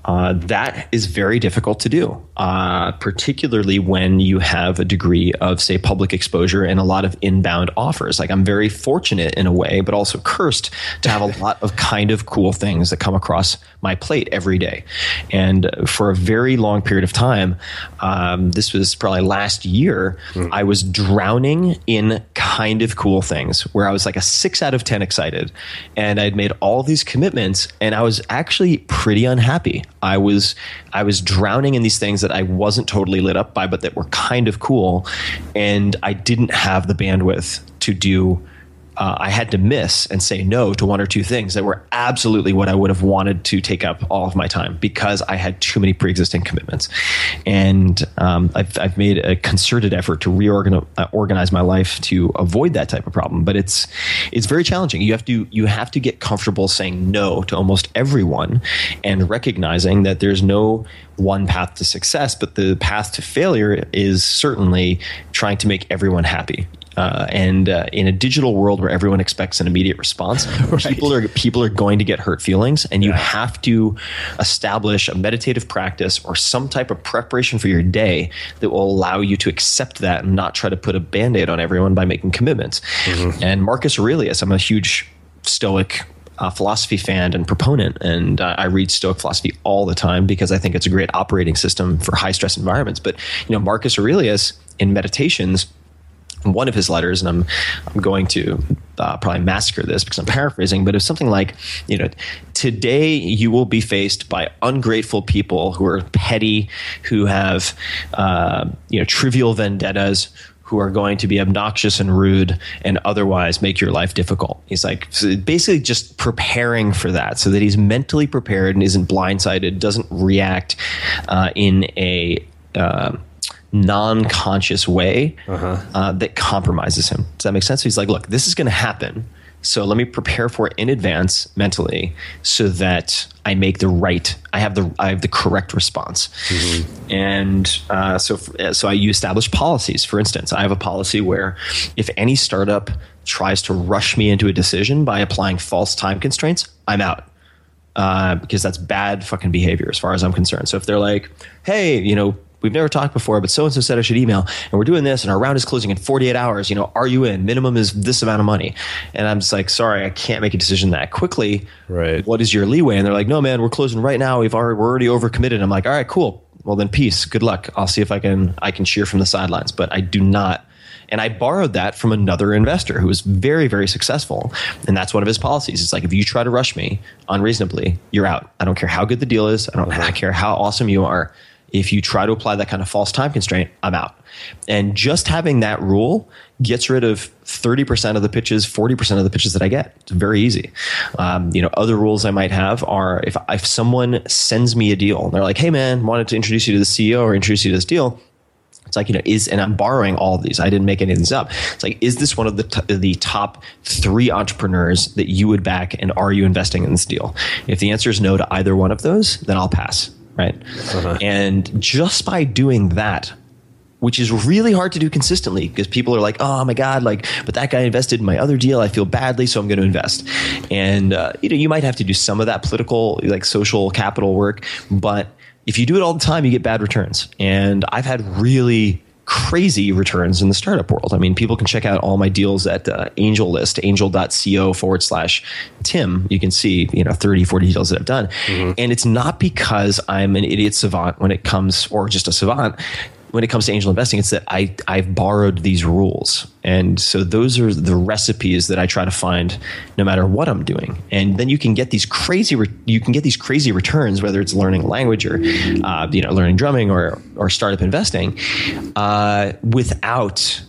uh, that is very difficult to do, uh, particularly when you have a degree of, say, public exposure and a lot of inbound offers. Like, I'm very fortunate in a way, but also cursed to have a lot of kind of cool things that come across my plate every day. And for a very long period of time, um, this was probably last year, mm. I was drowning in kind of cool things where I was like a six out of 10 excited. And I'd made all these commitments, and I was actually pretty unhappy. I was I was drowning in these things that I wasn't totally lit up by, but that were kind of cool, and I didn't have the bandwidth to do uh, I had to miss and say no to one or two things that were absolutely what I would have wanted to take up all of my time because I had too many pre-existing commitments. And um, I've, I've made a concerted effort to reorganize uh, my life to avoid that type of problem. But it's it's very challenging. You have to you have to get comfortable saying no to almost everyone and recognizing that there's no one path to success, but the path to failure is certainly trying to make everyone happy Uh, and uh, in a digital world where everyone expects an immediate response, right. people are people are going to get hurt feelings, and you have to establish a meditative practice or some type of preparation for your day that will allow you to accept that and not try to put a band-aid on everyone by making commitments. Mm-hmm. And Marcus Aurelius, I'm a huge Stoic uh, philosophy fan and proponent, and uh, I read Stoic philosophy all the time because I think it's a great operating system for high stress environments. But you know, Marcus Aurelius in Meditations one of his letters, and I'm I'm going to uh, probably massacre this because I'm paraphrasing, but it was something like, you know, today you will be faced by ungrateful people who are petty, who have uh, you know trivial vendettas, who are going to be obnoxious and rude and otherwise make your life difficult. He's like basically just preparing for that so that he's mentally prepared and isn't blindsided, doesn't react uh, in a uh, non-conscious way uh-huh. uh, that compromises him. Does that make sense? So he's like, look, this is going to happen. So let me prepare for it in advance mentally so that I make the right, I have the, I have the correct response. Mm-hmm. And uh, so, so I establish policies. For instance, I have a policy where if any startup tries to rush me into a decision by applying false time constraints, I'm out. Uh, because that's bad fucking behavior as far as I'm concerned. So if they're like, hey, you know, we've never talked before, but so and so said I should email, and we're doing this, and our round is closing in 48 hours. You know, are you in? Minimum is this amount of money, and I'm just like, sorry, I can't make a decision that quickly. Right. What is your leeway? And they're like, no, man, we're closing right now. We've already we're already overcommitted. I'm like, all right, cool. Well, then peace. Good luck. I'll see if I can I can cheer from the sidelines, but I do not. And I borrowed that from another investor who was very, very successful. And that's one of his policies. It's like, if you try to rush me unreasonably, you're out. I don't care how good the deal is. I don't uh-huh. care how awesome you are if you try to apply that kind of false time constraint, I'm out. And just having that rule gets rid of 30% of the pitches, 40% of the pitches that I get. It's very easy. Um, you know, other rules I might have are if, if someone sends me a deal and they're like, hey man, wanted to introduce you to the CEO or introduce you to this deal. It's like, you know, is, and I'm borrowing all of these. I didn't make any of these up. It's like, is this one of the, t- the top three entrepreneurs that you would back and are you investing in this deal? If the answer is no to either one of those, then I'll pass right? Uh-huh. And just by doing that, which is really hard to do consistently because people are like, oh my God, like, but that guy invested in my other deal. I feel badly, so I'm going to invest. And, uh, you know, you might have to do some of that political, like social capital work, but if you do it all the time, you get bad returns. And I've had really crazy returns in the startup world. I mean, people can check out all my deals at uh, AngelList, angel.co forward slash Tim. You can see, you know, 30, 40 deals that I've done. Mm-hmm. And it's not because I'm an idiot savant when it comes, or just a savant when it comes to angel investing, it's that I I've borrowed these rules, and so those are the recipes that I try to find no matter what I'm doing. And then you can get these crazy re- you can get these crazy returns, whether it's learning language or uh, you know learning drumming or or startup investing, uh, without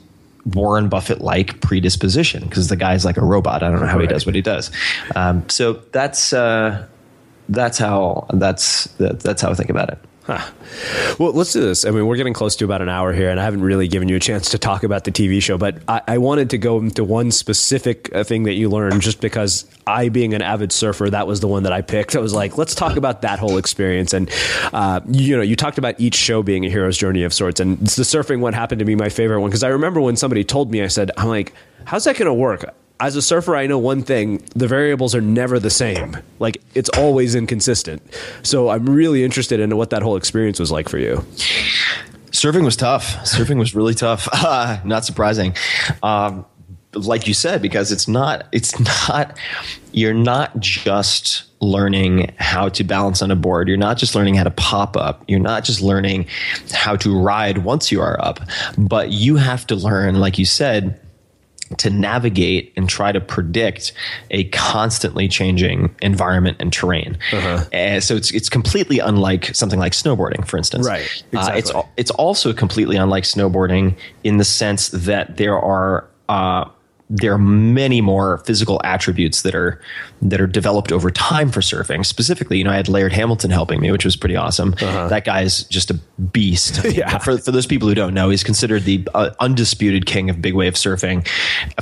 Warren Buffett like predisposition because the guy's like a robot. I don't know how right. he does what he does. Um, so that's uh, that's how that's that, that's how I think about it. Huh. Well, let's do this. I mean, we're getting close to about an hour here, and I haven't really given you a chance to talk about the TV show, but I, I wanted to go into one specific uh, thing that you learned just because I, being an avid surfer, that was the one that I picked. I was like, let's talk about that whole experience. And, uh, you know, you talked about each show being a hero's journey of sorts, and the surfing one happened to be my favorite one because I remember when somebody told me, I said, I'm like, how's that going to work? As a surfer, I know one thing: the variables are never the same. Like it's always inconsistent. So I'm really interested in what that whole experience was like for you. Surfing was tough. Surfing was really tough. Uh, not surprising. Um, like you said, because it's not. It's not. You're not just learning how to balance on a board. You're not just learning how to pop up. You're not just learning how to ride once you are up, but you have to learn, like you said to navigate and try to predict a constantly changing environment and terrain. Uh-huh. Uh, so it's it's completely unlike something like snowboarding, for instance. Right. Exactly. Uh, it's it's also completely unlike snowboarding in the sense that there are uh, there are many more physical attributes that are that are developed over time for surfing. Specifically, you know, I had Laird Hamilton helping me, which was pretty awesome. Uh-huh. That guy is just a beast. yeah. For for those people who don't know, he's considered the uh, undisputed king of big wave surfing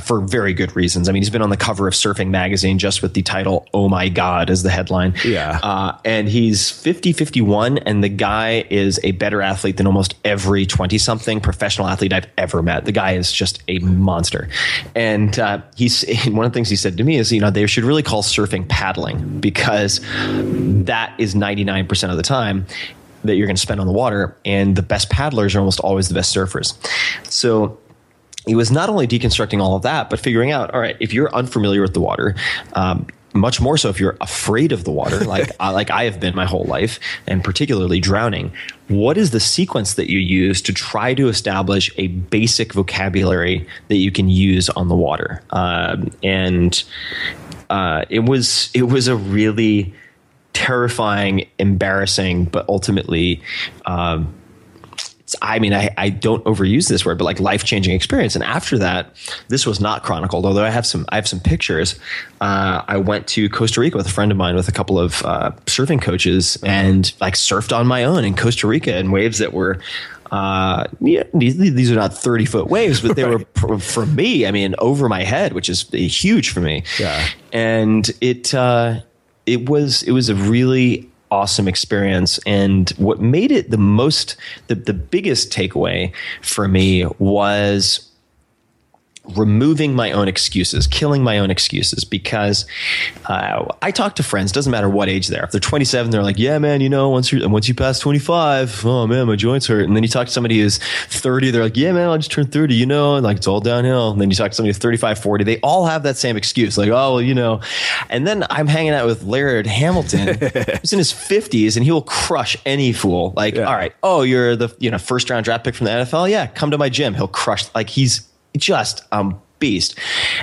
for very good reasons. I mean, he's been on the cover of Surfing Magazine just with the title "Oh My God" as the headline. Yeah, uh, and he's 50, 51, and the guy is a better athlete than almost every twenty something professional athlete I've ever met. The guy is just a monster, and and uh, he's one of the things he said to me is, you know, they should really call surfing paddling because that is 99% of the time that you're going to spend on the water. And the best paddlers are almost always the best surfers. So he was not only deconstructing all of that, but figuring out, all right, if you're unfamiliar with the water, um, much more so if you're afraid of the water, like uh, like I have been my whole life, and particularly drowning. What is the sequence that you use to try to establish a basic vocabulary that you can use on the water? Um, and uh, it was it was a really terrifying, embarrassing, but ultimately um, I mean, I, I don't overuse this word, but like life changing experience. And after that, this was not chronicled, although I have some I have some pictures. Uh, I went to Costa Rica with a friend of mine with a couple of uh, surfing coaches and like surfed on my own in Costa Rica in waves that were uh, yeah, these, these, are not 30 foot waves, but they right. were for me, I mean, over my head, which is huge for me. Yeah. And it, uh, it was, it was a really awesome experience. And what made it the most, the, the biggest takeaway for me was removing my own excuses, killing my own excuses because uh, I talk to friends, doesn't matter what age they're. If they're 27, they're like, yeah, man, you know, once you once you pass 25, oh man, my joints hurt. And then you talk to somebody who's 30, they're like, yeah, man, I just turned 30, you know, and like it's all downhill. And then you talk to somebody who's 35, 40, they all have that same excuse, like, oh, well, you know. And then I'm hanging out with Laird Hamilton, who's in his 50s, and he will crush any fool. Like, yeah. all right, oh, you're the you know first round draft pick from the NFL, yeah, come to my gym. He'll crush. Like he's just um beast.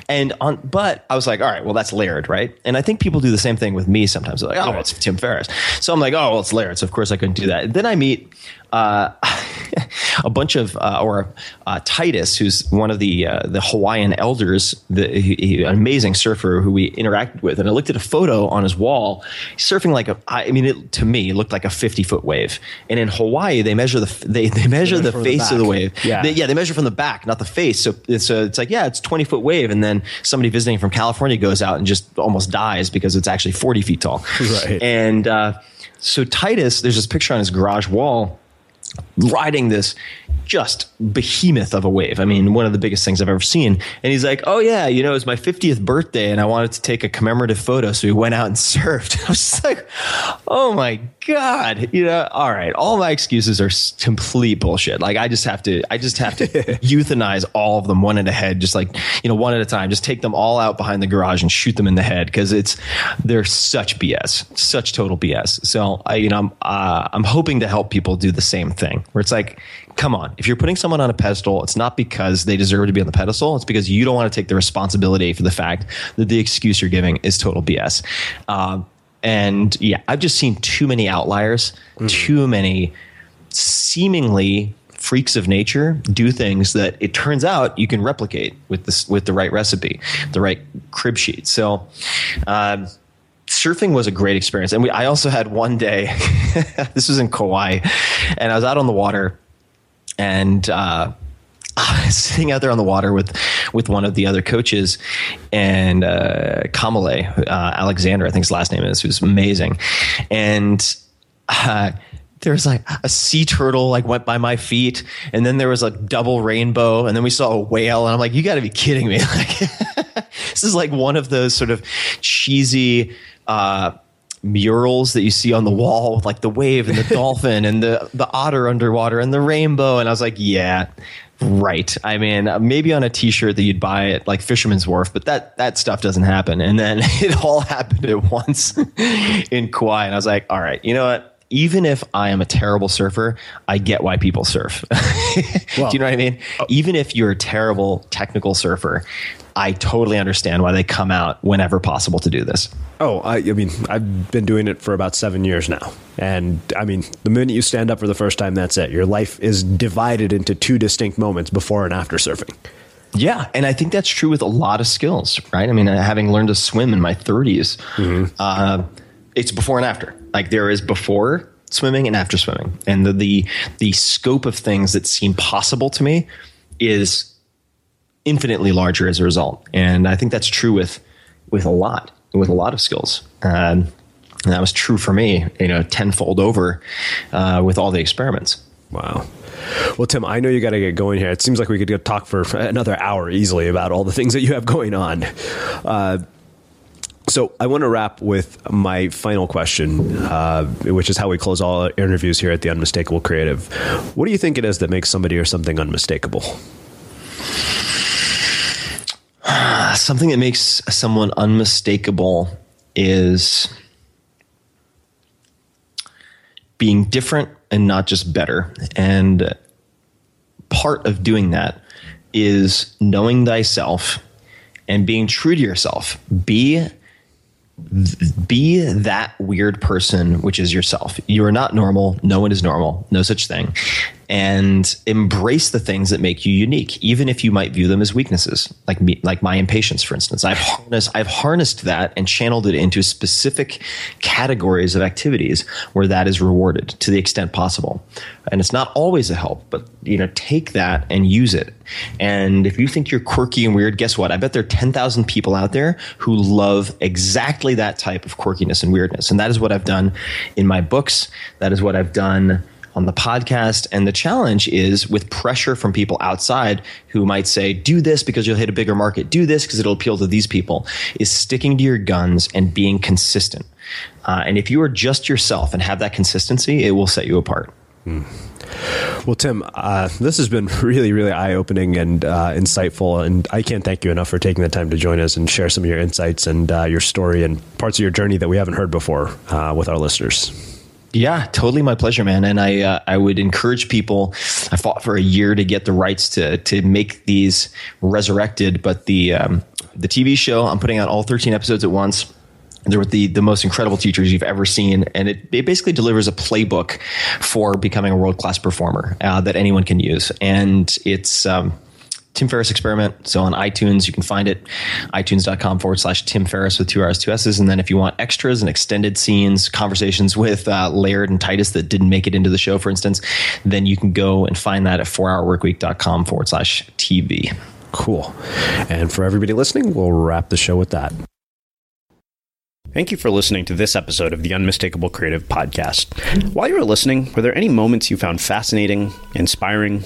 And on, but I was like, all right, well, that's Laird, right? And I think people do the same thing with me sometimes. They're like, oh, it's Tim Ferriss. So I'm like, oh, well, it's Laird. So of course I couldn't do that. And then I meet uh, a bunch of, uh, or uh, Titus, who's one of the uh, the Hawaiian elders, the he, he, an amazing surfer who we interacted with, and I looked at a photo on his wall, surfing like a, I mean, it, to me, it looked like a fifty foot wave. And in Hawaii, they measure the they they measure the face the of the wave. Yeah, they, yeah, they measure from the back, not the face. So it's uh, it's like yeah, it's twenty foot wave, and then somebody visiting from California goes out and just almost dies because it's actually forty feet tall. Right, and uh, so Titus, there's this picture on his garage wall riding this just behemoth of a wave. I mean, one of the biggest things I've ever seen. And he's like, "Oh yeah, you know, it was my 50th birthday, and I wanted to take a commemorative photo, so we went out and surfed." I was just like, "Oh my god!" You know, all right, all my excuses are complete bullshit. Like, I just have to, I just have to euthanize all of them one at a head, just like you know, one at a time. Just take them all out behind the garage and shoot them in the head because it's they're such BS, such total BS. So I, you know, I'm uh, I'm hoping to help people do the same thing, where it's like come on. If you're putting someone on a pedestal, it's not because they deserve to be on the pedestal. It's because you don't want to take the responsibility for the fact that the excuse you're giving is total BS. Um, and yeah, I've just seen too many outliers, mm-hmm. too many seemingly freaks of nature do things that it turns out you can replicate with this with the right recipe, the right crib sheet. So. Um, surfing was a great experience. And we, I also had one day, this was in Kauai, and I was out on the water and uh, sitting out there on the water with with one of the other coaches and uh, Kamale uh, Alexander, I think his last name is, who's amazing, and. Uh, there was like a sea turtle like went by my feet and then there was a double rainbow and then we saw a whale and i'm like you got to be kidding me like this is like one of those sort of cheesy uh, murals that you see on the wall with like the wave and the dolphin and the the otter underwater and the rainbow and I was like yeah right. I mean maybe on a t-shirt that you'd buy at like Fisherman's Wharf but that that stuff doesn't happen. And then it all happened at once in Kauai. And I was like all right you know what? Even if I am a terrible surfer, I get why people surf. well, Do you know what I mean? Uh, even if you're a terrible technical surfer, I totally understand why they come out whenever possible to do this. Oh, I, I, mean, I've been doing it for about seven years now. And I mean, the minute you stand up for the first time, that's it. Your life is divided into two distinct moments before and after surfing. Yeah, and I think that's true with a lot of skills, right? I mean, having learned to swim in my 30s, mm-hmm. uh, it's before and after. Like there is before swimming and after swimming, and the, the the scope of things that seem possible to me is infinitely larger as a result. And I think that's true with with a lot with a lot of skills. Um, and that was true for me, you know, tenfold over uh, with all the experiments. Wow. Well, Tim, I know you got to get going here. It seems like we could talk for another hour easily about all the things that you have going on. Uh, so I want to wrap with my final question, uh, which is how we close all interviews here at the Unmistakable Creative. What do you think it is that makes somebody or something unmistakable? Something that makes someone unmistakable is being different and not just better. And part of doing that is knowing thyself and being true to yourself. Be be that weird person which is yourself. You are not normal. No one is normal. No such thing and embrace the things that make you unique, even if you might view them as weaknesses, like me, like my impatience, for instance. I've harnessed, I've harnessed that and channeled it into specific categories of activities where that is rewarded to the extent possible. And it's not always a help, but you know, take that and use it. And if you think you're quirky and weird, guess what? I bet there are 10,000 people out there who love exactly that type of quirkiness and weirdness. And that is what I've done in my books. That is what I've done on the podcast. And the challenge is with pressure from people outside who might say, do this because you'll hit a bigger market, do this because it'll appeal to these people, is sticking to your guns and being consistent. Uh, and if you are just yourself and have that consistency, it will set you apart. Hmm. Well, Tim, uh, this has been really, really eye opening and uh, insightful. And I can't thank you enough for taking the time to join us and share some of your insights and uh, your story and parts of your journey that we haven't heard before uh, with our listeners. Yeah, totally my pleasure, man. And I uh, I would encourage people. I fought for a year to get the rights to to make these resurrected, but the um, the TV show I'm putting out all 13 episodes at once. They're with the, the most incredible teachers you've ever seen. And it, it basically delivers a playbook for becoming a world class performer uh, that anyone can use. And it's, um, Tim Ferriss Experiment. So on iTunes, you can find it, itunes.com forward slash Tim Ferriss with two R's, two S's. And then if you want extras and extended scenes, conversations with uh, Laird and Titus that didn't make it into the show, for instance, then you can go and find that at 4hourworkweek.com forward slash TV. Cool. And for everybody listening, we'll wrap the show with that. Thank you for listening to this episode of the Unmistakable Creative Podcast. While you were listening, were there any moments you found fascinating, inspiring,